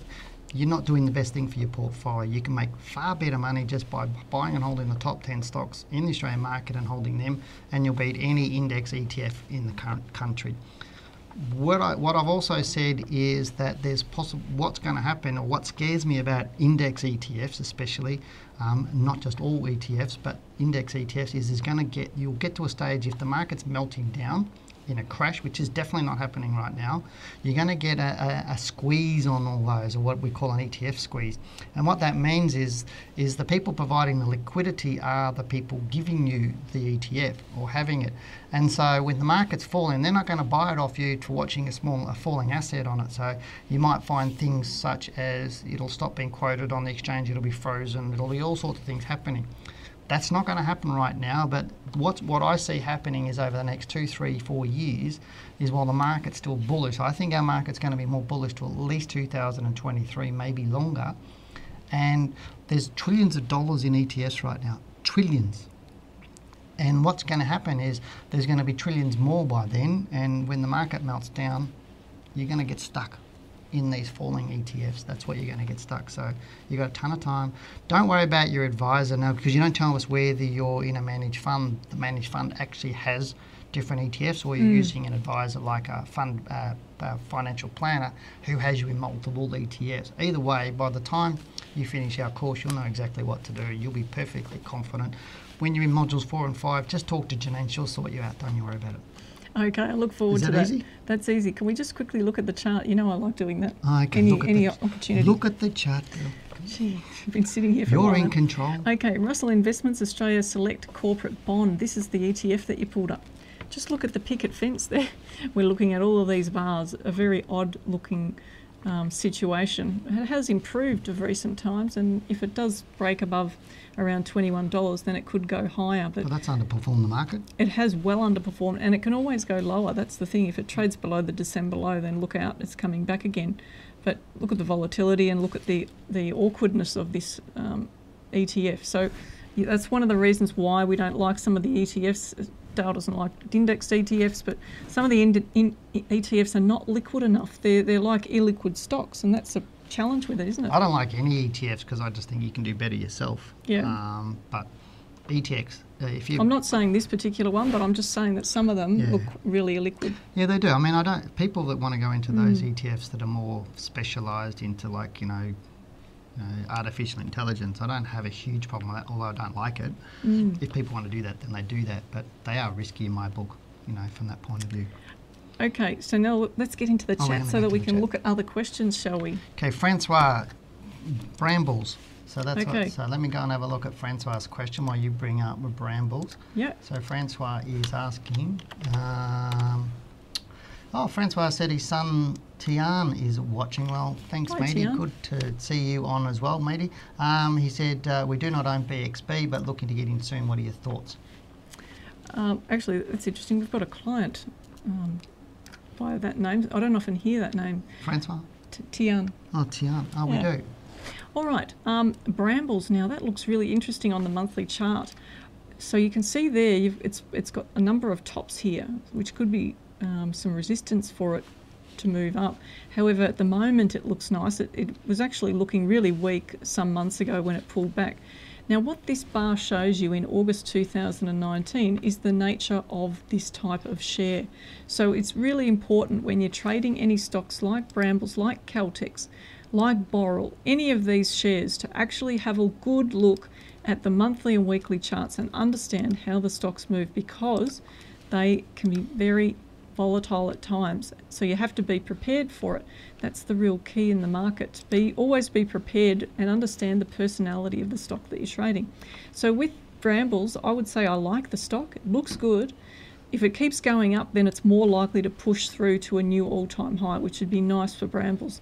you're not doing the best thing for your portfolio. You can make far better money just by buying and holding the top 10 stocks in the Australian market and holding them, and you'll beat any index ETF in the current country. what I what I've also said is that there's possible what's going to happen, or what scares me about index ETFs, especially, um, not just all ETFs, but index ETFs, is is going to get you'll get to a stage if the market's melting down in a crash, which is definitely not happening right now, you're going to get a, a, a, squeeze on all those, or what we call an ETF squeeze. And what that means is, is the people providing the liquidity are the people giving you the ETF or having it. And so when the market's falling, they're not going to buy it off you for watching a small a falling asset on it. So you might find things such as it'll stop being quoted on the exchange, it'll be frozen, it'll be all sorts of things happening. That's not going to happen right now, but what what I see happening is over the next two, three, four years, is while the market's still bullish, I think our market's going to be more bullish to at least 2023, maybe longer. And there's trillions of dollars in ETFs right now, trillions. And what's going to happen is there's going to be trillions more by then, and when the market melts down, you're going to get stuck in these falling ETFs. That's what you're going to get stuck. So you've got a ton of time. Don't worry about your advisor now because you don't tell us whether you're in a managed fund. The managed fund actually has different ETFs, or you're mm. using an advisor like a fund uh, a financial planner who has you in multiple ETFs. Either way, by the time you finish our course, you'll know exactly what to do. You'll be perfectly confident. When you're in modules four and five, just talk to Janine. She'll sort you out. Don't you worry about it. Okay, I look forward that to that. Easy? That's easy. Can we just quickly look at the chart? You know, I like doing that. Okay, any look at any the, opportunity. Look at the chart. Gee, I've been sitting here for You're a while. in control. Okay, Russell Investments Australia Select Corporate Bond. This is the ETF that you pulled up. Just look at the picket fence there. We're looking at all of these bars, a very odd looking um, situation. It has improved of recent times, and if it does break above around $21, then it could go higher. But that's underperformed the market. It has well underperformed, and it can always go lower. That's the thing. If it trades below the December low, then look out, it's coming back again. But look at the volatility and look at the, the awkwardness of this um, ETF. So that's one of the reasons why we don't like some of the ETFs. Dale doesn't like indexed ETFs, but some of the in, in, ETFs are not liquid enough. They're, they're like illiquid stocks, and that's a challenge with it, isn't it? I don't like any ETFs because I just think you can do better yourself. Yeah. Um, but ETFs, uh, if you. I'm not saying this particular one, but I'm just saying that some of them Yeah. look really illiquid. Yeah, they do. I mean, I don't. People that want to go into those Mm. ETFs that are more specialised into like you know, you know, artificial intelligence, I don't have a huge problem with that. Although I don't like it. Mm. If people want to do that, then they do that. But they are risky in my book. You know, from that point of view. Okay, so now let's get into the Oh, chat so that we can chat. look at other questions, shall we? Okay, Francois, brambles. So that's Okay. what, so let me go and have a look at Francois' question while you bring up with brambles. Yeah. So Francois is asking. Um, oh, Francois said his son Tian is watching. Well, thanks, Hi, matey. Tian. Good to see you on as well, matey. Um, he said uh, we do not own BXB, but looking to get in soon. What are your thoughts? Um, actually, that's interesting. We've got a client um, by that name. I don't often hear that name, Francois? T- Tian. Oh, Tian. Oh, we Yeah. do. All right, um, brambles. Now that looks really interesting on the monthly chart. So you can see there, you've, it's it's got a number of tops here, which could be um, some resistance for it to move up. However, at the moment it looks nice. It, it was actually looking really weak some months ago when it pulled back. Now, what this bar shows you in August 2019 is the nature of this type of share. So it's really important when you're trading any stocks like Brambles, like Caltex, like Boral, any of these shares to actually have a good look at the monthly and weekly charts and understand how the stocks move because they can be very volatile at times. So you have to be prepared for it. That's the real key in the market. Be always be prepared and understand the personality of the stock that you're trading. So with Brambles, I would say I like the stock. It looks good. If it keeps going up, then it's more likely to push through to a new all-time high, which would be nice for Brambles.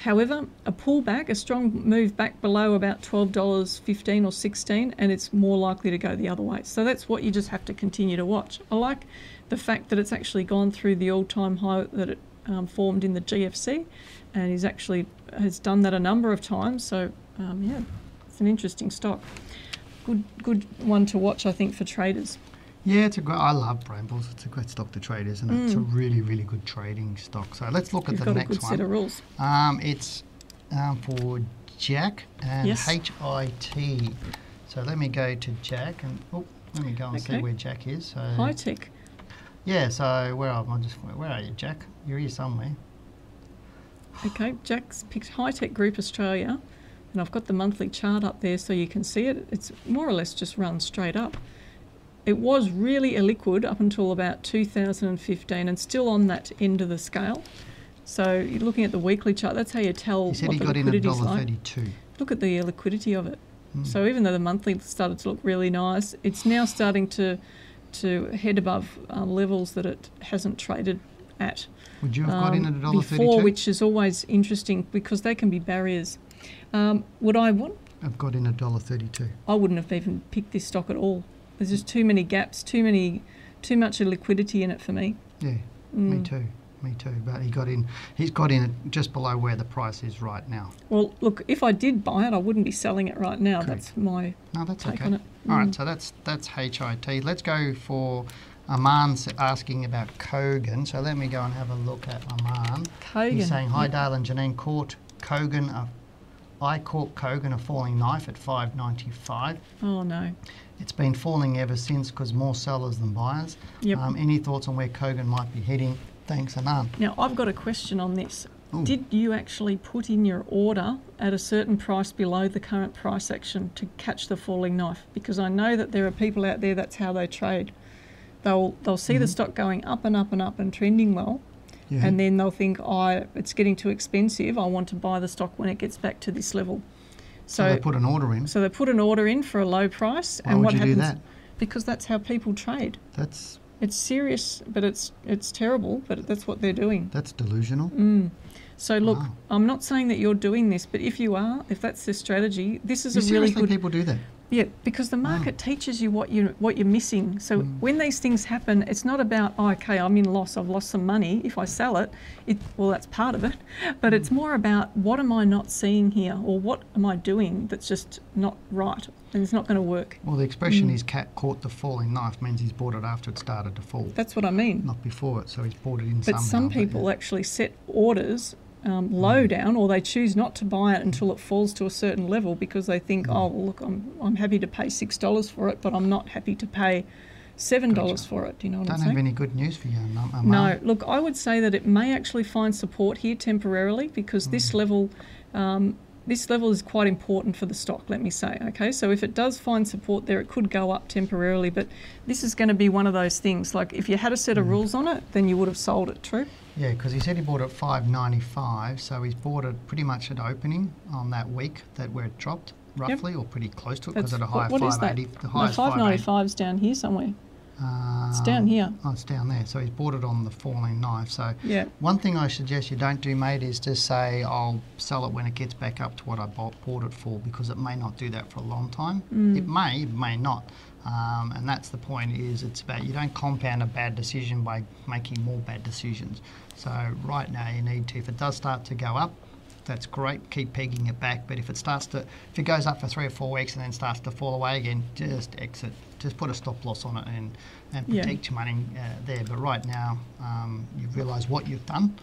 However, a pullback, a strong move back below about $12.15 or 16 and it's more likely to go the other way. So that's what you just have to continue to watch. I like the fact that it's actually gone through the all-time high that it um, formed in the GFC and he's actually has done that a number of times. So um, yeah, it's an interesting stock. Good, good one to watch, I think, for traders. Yeah, it's a great. I love Brambles. It's a great stock to trade, isn't it? It's a Mm. really, really good trading stock. So let's look You've at the got a next good one. set of rules. Um, it's um, for Jack and Yes. H I T. So let me go to Jack and oh, let me go and see where Jack is. So HiTech. Yeah, so where am I? Just where are you, Jack? You're here somewhere. Okay, Jack's picked HiTech Group Australia, and I've got the monthly chart up there so you can see it. It's more or less just run straight up. It was really illiquid up until about 2015 and still on that end of the scale. So you're looking at the weekly chart, that's how you tell he said what he the got liquidity in is like. 32. Look at the liquidity of it. Mm. So even though the monthly started to look really nice, it's now starting to to head above uh, levels that it hasn't traded at. Would you have got in at a dollar Um, before, 32? which is always interesting because they can be barriers. Um, would I want? I've got in a dollar 32. I wouldn't have even picked this stock at all. There's just too many gaps, too many, too much liquidity in it for me. Yeah, me too. Me too. But he got in. He's got in just below where the price is right now. Well, look, if I did buy it, I wouldn't be selling it right now. Correct. That's my No, that's take okay. on it. All right, Mm. so that's that's HIT. Let's go for Aman's asking about Kogan. So let me go and have a look at Aman. Kogan. He's saying, "Hi, Yep. Dale and Janine. Caught Kogan. A, I caught Kogan a falling knife at 5.95. Oh no. It's been falling ever since because more sellers than buyers. Yep. Um, any thoughts on where Kogan might be heading? Thanks, Aman. Now I've got a question on this. Ooh. Did you actually put in your order at a certain price below the current price action to catch the falling knife? Because I know that there are people out there that's how they trade. They'll they'll see the Mhm. stock going up and up and up and trending well, Yeah. and then they'll think, "I it's getting too expensive. I want to buy the stock when it gets back to this level." so, So they put an order in. so they put an order in for a low price, Why and would what you happens? do that? Because that's how people trade. That's It's serious, but it's it's terrible, but that's what they're doing. that's delusional. Mm. So look, Wow. I'm not saying that you're doing this, but if you are, if that's the strategy, this is You a really good people do that? yeah, because the market teaches you what you what you're missing. So Mm. when these things happen, it's not about oh, okay, I'm in loss, I've lost some money. If I sell it, it well that's part of it, but it's more about what am I not seeing here, or what am I doing that's just not right, and it's not going to work. Well, the Mm. expression "his cat caught the falling knife" means he's bought it after it started to fall, That's what I mean. not before it. So he's bought it in But somehow. some people yeah. actually set orders um, low down, or they choose not to buy it until it falls to a certain level because they think, oh, well, look, I'm, I'm happy to pay six dollars for it, but I'm not happy to pay seven dollars Gotcha. for it. Do you know what don't I'm saying? Don't have any good news for you, Am-. No, look, I would say that it may actually find support here temporarily because this level, um, this level is quite important for the stock. Let me say, okay. So if it does find support there, it could go up temporarily. But this is going to be one of those things. Like if you had a set of mm. rules on it, then you would have sold it. True. Yeah, because he said he bought it ninety five, so he's bought it pretty much at opening on that week that where it dropped roughly, or pretty close to it, because at a high what- what is five that? The No, highest five five ninety eighty. five's down here somewhere. Um, It's down here. Oh, it's down there. So he's bought it on the falling knife. So Yeah. one thing I suggest you don't do, mate, is just say I'll sell it when it gets back up to what I bought, bought it for, because it may not do that for a long time. Mm. It may, it may not. Um, and that's the point. Is it's about you don't compound a bad decision by making more bad decisions. So right now you need to. If it does start to go up, that's great. Keep pegging it back. But if it starts to, if it goes up for three or four weeks and then starts to fall away again, just exit. Just put a stop loss on it and, and Yeah. protect your money uh, there. But right now, um, you've realised what you've done.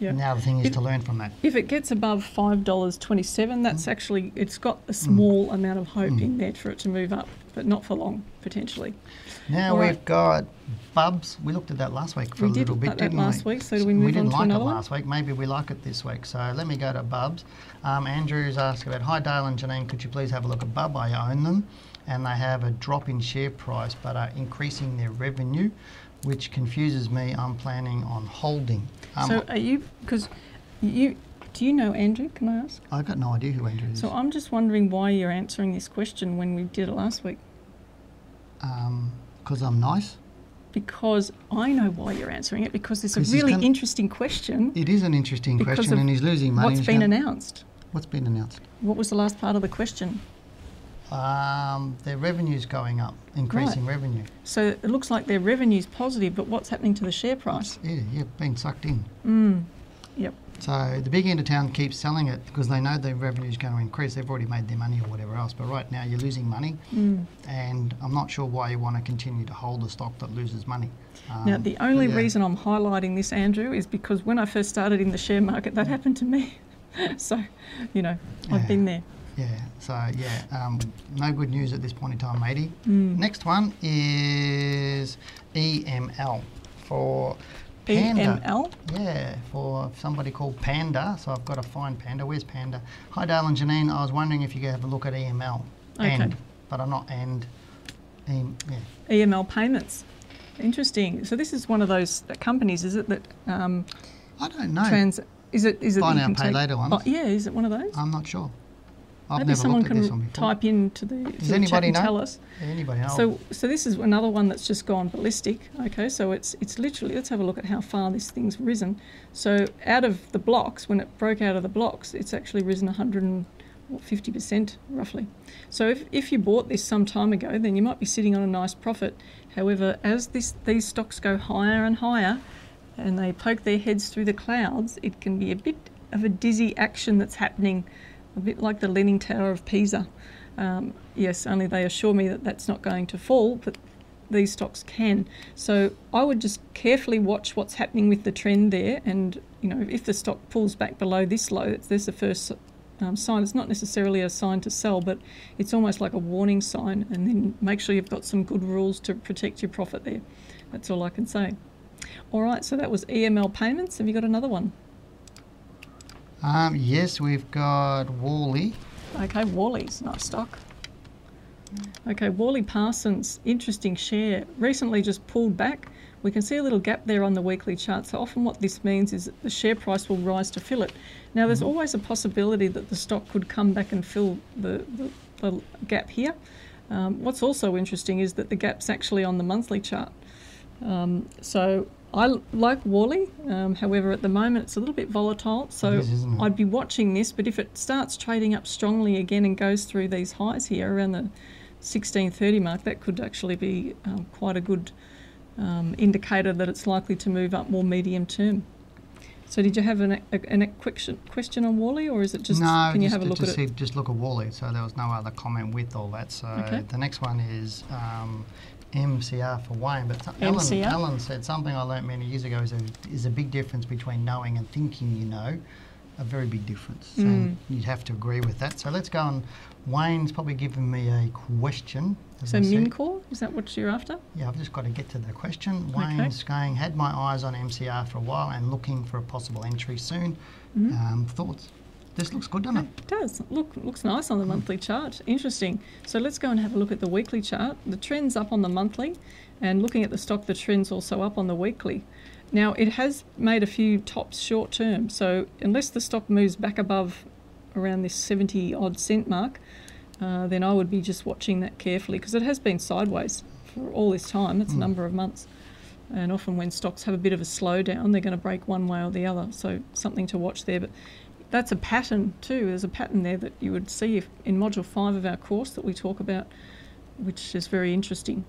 Yeah. Now the thing is If- to learn from that. If it gets above five dollars twenty-seven, Mm. that's actually it's got a small amount of hope in there for it to move up, but not for long potentially. Now All we've right. got Bubs. We looked at that last week for We a little bit, didn't last we? week, so do we move didn't on to like another it last week. Maybe we like it this week. So let me go to Bubs. Um, Andrew's asked about, Hi Dale and Janine, could you please have a look at Bub? I own them and they have a drop in share price but are increasing their revenue, which confuses me. I'm planning on holding. Um, so are you because you do you know Andrew? Can I ask? I've got no idea who Andrew is. So I'm just wondering why you're answering this question when we did it last week. Because I'm nice. Because I know why you're answering it because it's a really gonna- interesting question. It is an interesting question and he's losing money. What's been announced? What's been announced? What was the last part of the question? Um, their revenue's going up, increasing revenue. So it looks like their revenue's positive, but what's happening to the share price? Yeah, yeah, been sucked in. Mm. Yep. So the big end of town keeps selling it because they know their revenue is going to increase. They've already made their money or whatever else. But right now you're losing money, Mm. and I'm not sure why you want to continue to hold a stock that loses money. Um, Now, the only yeah. reason I'm highlighting this, Andrew, is because when I first started in the share market, that happened to me. so, you know, I've Yeah. been there. Yeah. So yeah, um, no good news at this point in time, matey. Mm. Next one is EML. for Panda. EML? Yeah, for somebody called Panda. So I've got to find Panda. Where's Panda? Hi, Dale and Janine. I was wondering if you could have a look at EML. Okay. And, but I'm not and. Um, yeah. EML payments. Interesting. So this is one of those companies, is it that? Um, I don't know. Trans. Is it? Is it? Buy now, pay later ones. Oh, yeah. Is it one of those? I'm not sure. I've Maybe someone can type into the, Does the anybody know? tell us. Anybody know? So, so this is another one that's just gone ballistic. Okay, so it's it's literally. Let's have a look at how far this thing's risen. So, out of the blocks, when it broke out of the blocks, it's actually risen 150 percent roughly. So, if, if you bought this some time ago, then you might be sitting on a nice profit. However, as this these stocks go higher and higher, and they poke their heads through the clouds, it can be a bit of a dizzy action that's happening a bit like the Leaning Tower of Pisa. Um, yes, only they assure me that that's not going to fall, but these stocks can. So I would just carefully watch what's happening with the trend there, and you know if the stock pulls back below this low, there's the first um, sign. It's not necessarily a sign to sell, but it's almost like a warning sign. And then make sure you've got some good rules to protect your profit there. That's all I can say. All right, so that was EML payments. Have you got another one? Um, yes, we've got Worley. Okay, Worley's nice stock. Okay, Worley Parsons, interesting share. Recently just pulled back. We can see a little gap there on the weekly chart. So often what this means is that the share price will rise to fill it. Now there's mm-hmm. always a possibility that the stock could come back and fill the, the, the gap here. Um, what's also interesting is that the gap's actually on the monthly chart. Um, so I like Worley, um, however, at the moment it's a little bit volatile, so is, I'd be watching this. But if it starts trading up strongly again and goes through these highs here around the 1630 mark, that could actually be um, quite a good um, indicator that it's likely to move up more medium term. So, did you have an, a, an question, question on Worley, or is it just? No, can you have a look at it? Just look at Worley. So there was no other comment with all that. So okay. the next one is um, MCR for Wayne, but Alan, Alan, said something I learnt many years ago is a, is a big difference between knowing and thinking you know, a very big difference. So mm. you'd have to agree with that. So let's go on. Wayne's probably given me a question. So Mincor, is that what you're after? Yeah, I've just got to get to the question. Wayne's okay. going, had my eyes on MCR for a while and looking for a possible entry soon. Mm-hmm. Um, thoughts? This looks good, doesn't it? It does. Look, looks nice on the monthly chart. Interesting. So let's go and have a look at the weekly chart. The trend's up on the monthly, and looking at the stock, the trend's also up on the weekly. Now, it has made a few tops short term, so unless the stock moves back above around this 70 odd cent mark, uh, then I would be just watching that carefully because it has been sideways for all this time. It's mm. a number of months. And often, when stocks have a bit of a slowdown, they're going to break one way or the other. So, something to watch there. But that's a pattern too. There's a pattern there that you would see in Module 5 of our course that we talk about, which is very interesting.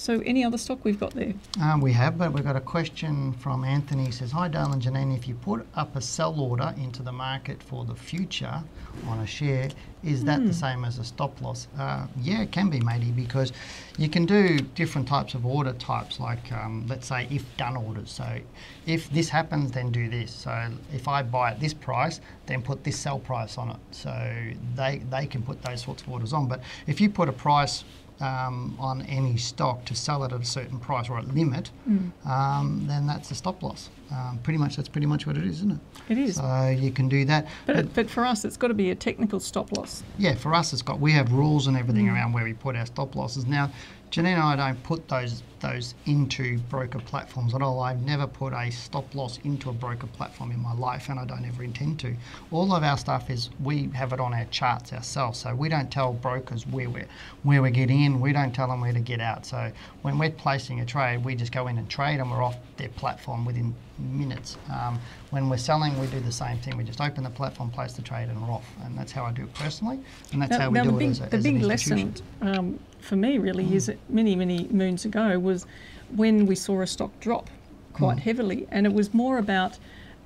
So, any other stock we've got there? Um, we have, but we've got a question from Anthony. He says, Hi, Dale and Janine. If you put up a sell order into the market for the future on a share, is that mm. the hmm. same as a stop loss? Uh, yeah, it can be, matey, because you can do different types of order types, like um, let's say if done orders. So, if this happens, then do this. So, if I buy at this price, then put this sell price on it. So, they, they can put those sorts of orders on. But if you put a price um, on any stock to sell it at a certain price or at limit, mm. um, then that's a stop loss. Um, pretty much, that's pretty much what it is, isn't it? It is. So you can do that. But, but, but for us, it's got to be a technical stop loss. Yeah, for us, it's got. We have rules and everything mm. around where we put our stop losses. Now, Janine and I don't put those those into broker platforms at all. I've never put a stop loss into a broker platform in my life, and I don't ever intend to. All of our stuff is we have it on our charts ourselves, so we don't tell brokers where we're where we're getting in. We don't tell them where to get out. So when we're placing a trade, we just go in and trade, and we're off their platform within minutes. Um, when we're selling, we do the same thing. We just open the platform, place the trade, and we're off. And that's how I do it personally, and that's now, how we do big, it as, a, the as big lesson um, for me really mm. is that many many moons ago was when we saw a stock drop quite mm. heavily, and it was more about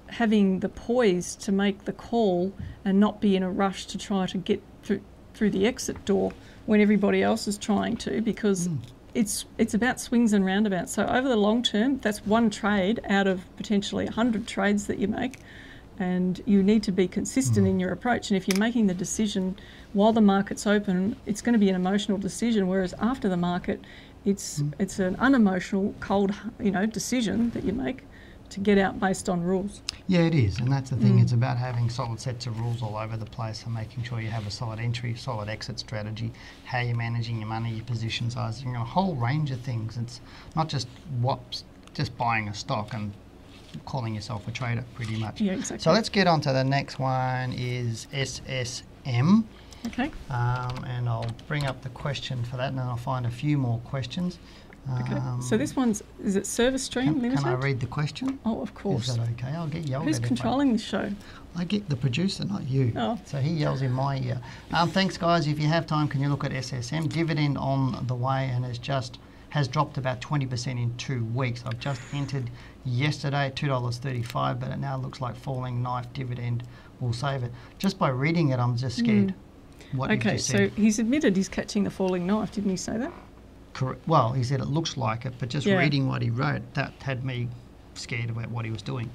having the poise to make the call and not be in a rush to try to get through through the exit door when everybody else is trying to because mm it's it's about swings and roundabouts. So over the long term, that's one trade out of potentially 100 trades that you make, and you need to be consistent mm. in your approach. And if you're making the decision while the market's open, it's going to be an emotional decision. Whereas after the market, It's mm. it's an unemotional, cold, you know, decision that you make to get out based on rules. Yeah, it is, and that's the thing. Mm. It's about having solid sets of rules all over the place and making sure you have a solid entry, solid exit strategy, how you're managing your money, your position know, a whole range of things. It's not just what just buying a stock and calling yourself a trader, pretty much. Yeah, exactly. So let's get on to the next one. Is SSM. Okay. Um, and I'll bring up the question for that, and then I'll find a few more questions. Okay. Um, so this one's is it Service Stream can, Limited? Can I read the question? Oh, of course. Is that okay? I'll get yelled Who's controlling the show? I get the producer, not you. Oh. So he yells in my ear. Um, thanks, guys. If you have time, can you look at SSM dividend on the way and has just has dropped about 20% in two weeks. I've just entered yesterday at $2.35, but it now looks like falling knife dividend will save it. Just by reading it, I'm just scared. Mm. What okay, so he's admitted he's catching the falling knife. Didn't he say that? Correct. Well, he said it looks like it, but just yeah. reading what he wrote, that had me scared about what he was doing.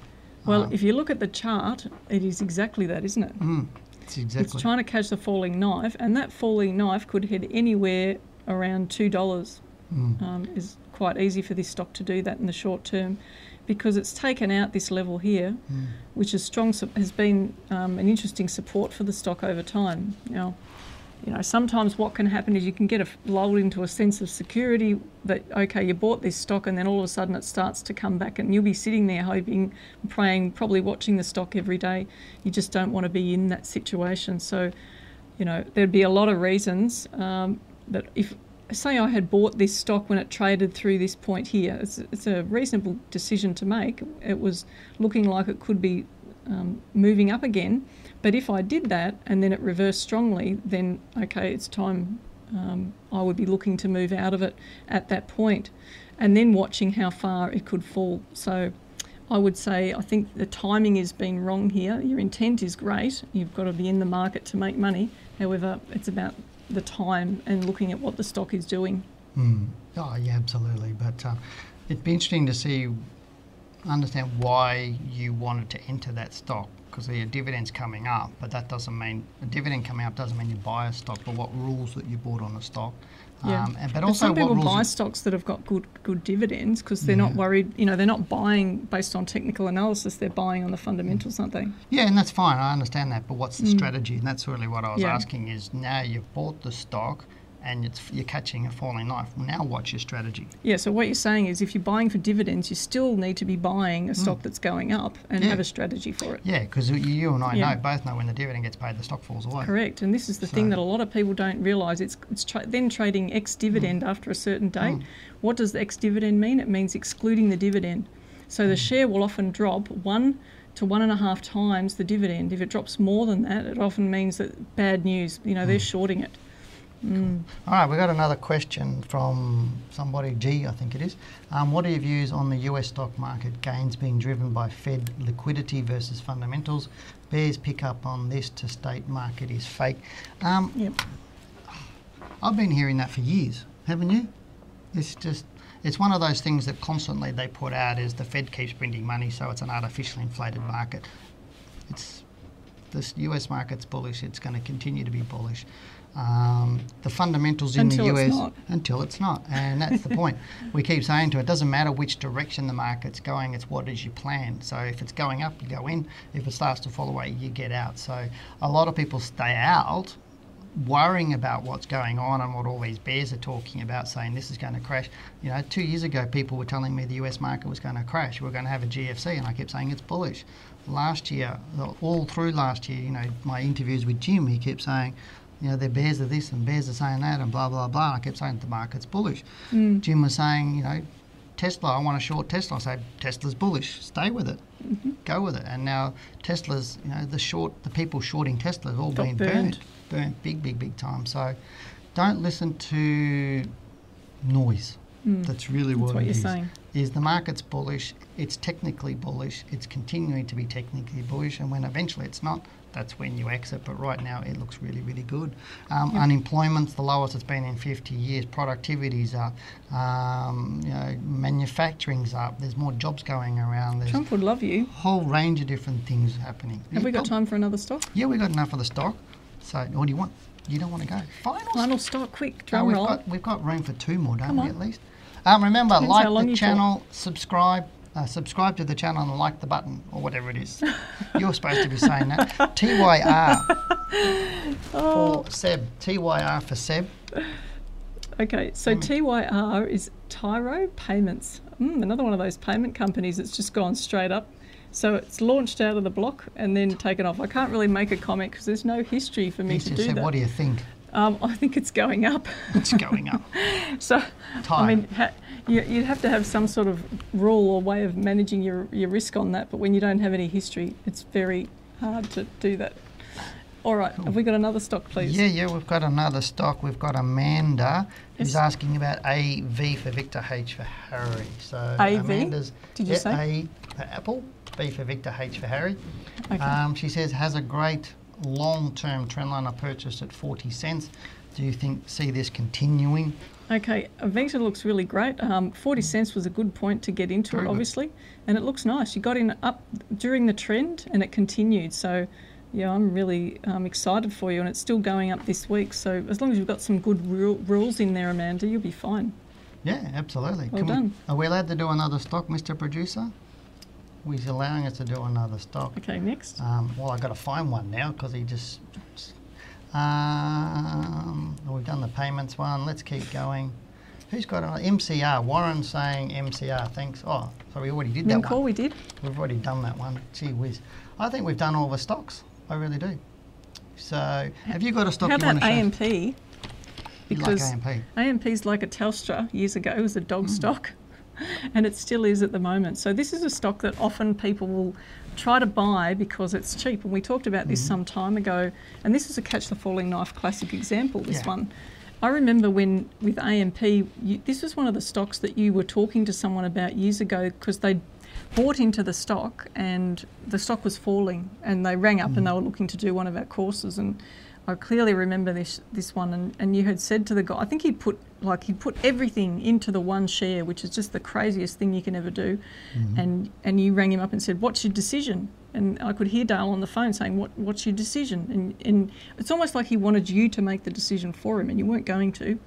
Well, um, if you look at the chart, it is exactly that, isn't it? Mm, it's exactly. It's trying to catch the falling knife, and that falling knife could head anywhere around two dollars. Mm. Um, is quite easy for this stock to do that in the short term, because it's taken out this level here, mm. which is strong has been um, an interesting support for the stock over time. Now, you know, sometimes what can happen is you can get a, lulled into a sense of security that, okay, you bought this stock and then all of a sudden it starts to come back and you'll be sitting there hoping, praying, probably watching the stock every day. You just don't want to be in that situation. So, you know, there'd be a lot of reasons um, that if, say, I had bought this stock when it traded through this point here, it's, it's a reasonable decision to make. It was looking like it could be um, moving up again but if I did that and then it reversed strongly, then okay, it's time. Um, I would be looking to move out of it at that point, and then watching how far it could fall. So, I would say I think the timing is being wrong here. Your intent is great. You've got to be in the market to make money. However, it's about the time and looking at what the stock is doing. Mm. Oh, yeah, absolutely. But uh, it'd be interesting to see, understand why you wanted to enter that stock because your dividends coming up, but that doesn't mean a dividend coming up doesn't mean you buy a stock, but what rules that you bought on a stock. Yeah. Um, and, but, but also some people buy stocks that have got good good dividends because they're yeah. not worried. You know, they're not buying based on technical analysis. They're buying on the fundamentals, aren't they? Yeah, and that's fine. I understand that. But what's the mm. strategy? And that's really what I was yeah. asking. Is now you've bought the stock and it's, you're catching a falling knife. Now, what's your strategy? Yeah, so what you're saying is if you're buying for dividends, you still need to be buying a stock mm. that's going up and yeah. have a strategy for it. Yeah, because you and I yeah. know both know when the dividend gets paid, the stock falls away. Correct, and this is the so. thing that a lot of people don't realise. It's, it's tra- then trading ex dividend mm. after a certain date. Mm. What does ex dividend mean? It means excluding the dividend. So the mm. share will often drop one to one and a half times the dividend. If it drops more than that, it often means that bad news. You know, they're mm. shorting it. Mm. All right, we've got another question from somebody, G, I think it is. Um, what are your views on the US stock market gains being driven by Fed liquidity versus fundamentals? Bears pick up on this to state market is fake. Um, yep. I've been hearing that for years, haven't you? It's just it's one of those things that constantly they put out is the Fed keeps printing money, so it's an artificially inflated market. It's this US market's bullish. It's going to continue to be bullish um, the fundamentals in until the US until it's not. And that's the point. We keep saying to it, doesn't matter which direction the market's going, it's what is your plan. So if it's going up, you go in. If it starts to fall away, you get out. So a lot of people stay out worrying about what's going on and what all these bears are talking about, saying this is going to crash. You know, two years ago, people were telling me the US market was going to crash. We are going to have a GFC, and I kept saying it's bullish. Last year, all through last year, you know, my interviews with Jim, he kept saying, you know, they're bears of this and bears are saying that and blah, blah, blah. I kept saying the market's bullish. Mm. Jim was saying, you know, Tesla, I want to short Tesla. I say, Tesla's bullish. Stay with it. Mm-hmm. Go with it. And now Tesla's, you know, the short, the people shorting Tesla have all Got been burned. burned. Burned big, big, big time. So don't listen to noise. Mm. That's really what, what you're is. saying. Is the market's bullish? It's technically bullish. It's continuing to be technically bullish, and when eventually it's not, that's when you exit. But right now, it looks really, really good. Um, yep. Unemployment's the lowest it's been in 50 years. Productivity's up. Um, you know, manufacturing's up. There's more jobs going around. There's Trump would love you. A whole range of different things happening. Have we got time for another stock? Yeah, we got enough of the stock. So, what do you want? You don't want to go. Final, Final stock, quick, drum no, we've roll. Got, we've got room for two more, don't Come we, on. at least? Um, remember, Depends like the channel, subscribe, uh, subscribe to the channel and like the button or whatever it is. You're supposed to be saying that. TYR oh. for Seb. TYR for Seb. Okay, so TYR is Tyro Payments. Mm, another one of those payment companies that's just gone straight up. So it's launched out of the block and then taken off. I can't really make a comment because there's no history for me to do that. What do you think? Um, I think it's going up. It's going up. so, I mean, ha- you, would have to have some sort of rule or way of managing your, your risk on that. But when you don't have any history, it's very hard to do that. All right, have we got another stock, please? Yeah, yeah, we've got another stock. We've got Amanda who's yes. asking about AV for Victor, H for Harry. So AV? Amanda's Did you yeah, say? A for Apple, B for Victor, H for Harry. Okay. Um, she says has a great long-term trend line. I purchased at 40 cents. Do you think see this continuing? Okay, Avita looks really great. Um, 40 cents was a good point to get into it, obviously, and it looks nice. You got in up during the trend and it continued. So, yeah, I'm really um, excited for you, and it's still going up this week. So, as long as you've got some good rules in there, Amanda, you'll be fine. Yeah, absolutely. Well Can done. We, are we allowed to do another stock, Mr. Producer? He's allowing us to do another stock. Okay, next. Um, well, I've got to find one now because he just. Um, we've done the payments one. Let's keep going. Who's got an MCR. Warren saying MCR. Thanks. Oh, so we already did that one. we did. We've already done that one. Gee whiz. I think we've done all the stocks. I really do. So, have you got a stock How you want to show? AMP? Because like AMP. AMP's like a Telstra years ago. It was a dog mm. stock. and it still is at the moment. So this is a stock that often people will try to buy because it's cheap. And we talked about this mm-hmm. some time ago. And this is a catch the falling knife classic example. This yeah. one. I remember when with AMP, you, this was one of the stocks that you were talking to someone about years ago because they bought into the stock and the stock was falling and they rang up mm. and they were looking to do one of our courses and I clearly remember this this one, and, and you had said to the guy, I think he put like he put everything into the one share, which is just the craziest thing you can ever do, mm-hmm. and and you rang him up and said, "What's your decision?" And I could hear Dale on the phone saying, "What What's your decision?" And and it's almost like he wanted you to make the decision for him, and you weren't going to.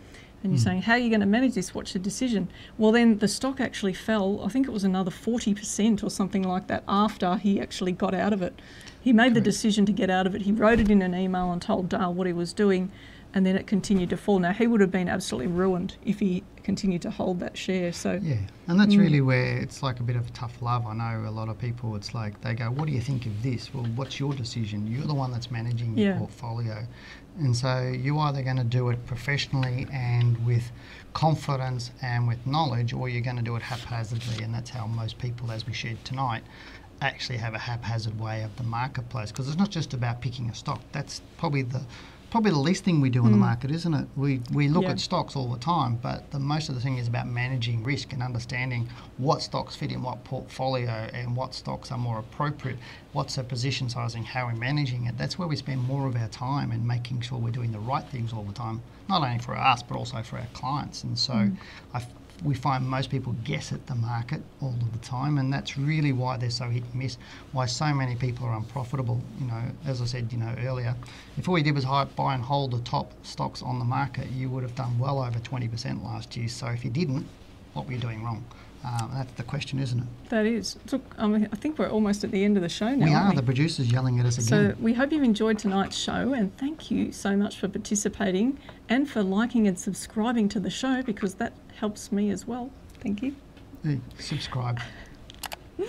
And you're mm. saying, how are you going to manage this? What's your decision? Well, then the stock actually fell. I think it was another 40% or something like that after he actually got out of it. He made the decision to get out of it. He wrote it in an email and told Dale what he was doing, and then it continued to fall. Now he would have been absolutely ruined if he continued to hold that share. So yeah, and that's mm. really where it's like a bit of tough love. I know a lot of people. It's like they go, "What do you think of this?" Well, what's your decision? You're the one that's managing your portfolio, and so you're either going to do it professionally and with confidence and with knowledge, or you're going to do it haphazardly, and that's how most people, as we shared tonight, actually have a haphazard way of the marketplace because it's not just about picking a stock. That's probably the probably the least thing we do in mm. the market, isn't it? We we look yeah. at stocks all the time, but the most of the thing is about managing risk and understanding what stocks fit in what portfolio and what stocks are more appropriate. What's the position sizing? How we're managing it. That's where we spend more of our time and making sure we're doing the right things all the time, not only for us but also for our clients. And so, mm. I we find most people guess at the market all of the time, and that's really why they're so hit and miss. Why so many people are unprofitable. You know, as I said, you know earlier, if all you did was buy and hold the top stocks on the market, you would have done well over 20% last year. So if you didn't, what were you doing wrong? Um, that's the question, isn't it? That is. Look, um, I think we're almost at the end of the show now. We are. We? The producer's yelling at us again. So we hope you've enjoyed tonight's show, and thank you so much for participating and for liking and subscribing to the show because that helps me as well. Thank you. Hey, subscribe.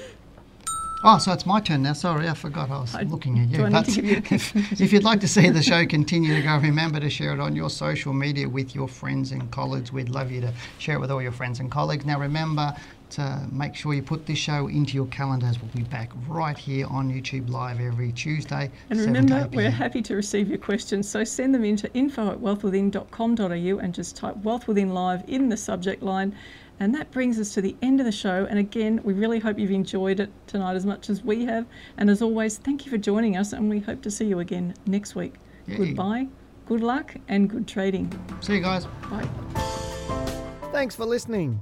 Oh, so it's my turn now. Sorry, I forgot I was I, looking at you. But you if, if you'd like to see the show continue to go, remember to share it on your social media with your friends and colleagues. We'd love you to share it with all your friends and colleagues. Now, remember to make sure you put this show into your calendars. We'll be back right here on YouTube Live every Tuesday. And remember, we're happy to receive your questions. So send them into info at wealthwithin.com.au and just type Wealth Within Live in the subject line and that brings us to the end of the show. And again, we really hope you've enjoyed it tonight as much as we have. And as always, thank you for joining us, and we hope to see you again next week. Yay. Goodbye, good luck, and good trading. See you guys. Bye. Thanks for listening.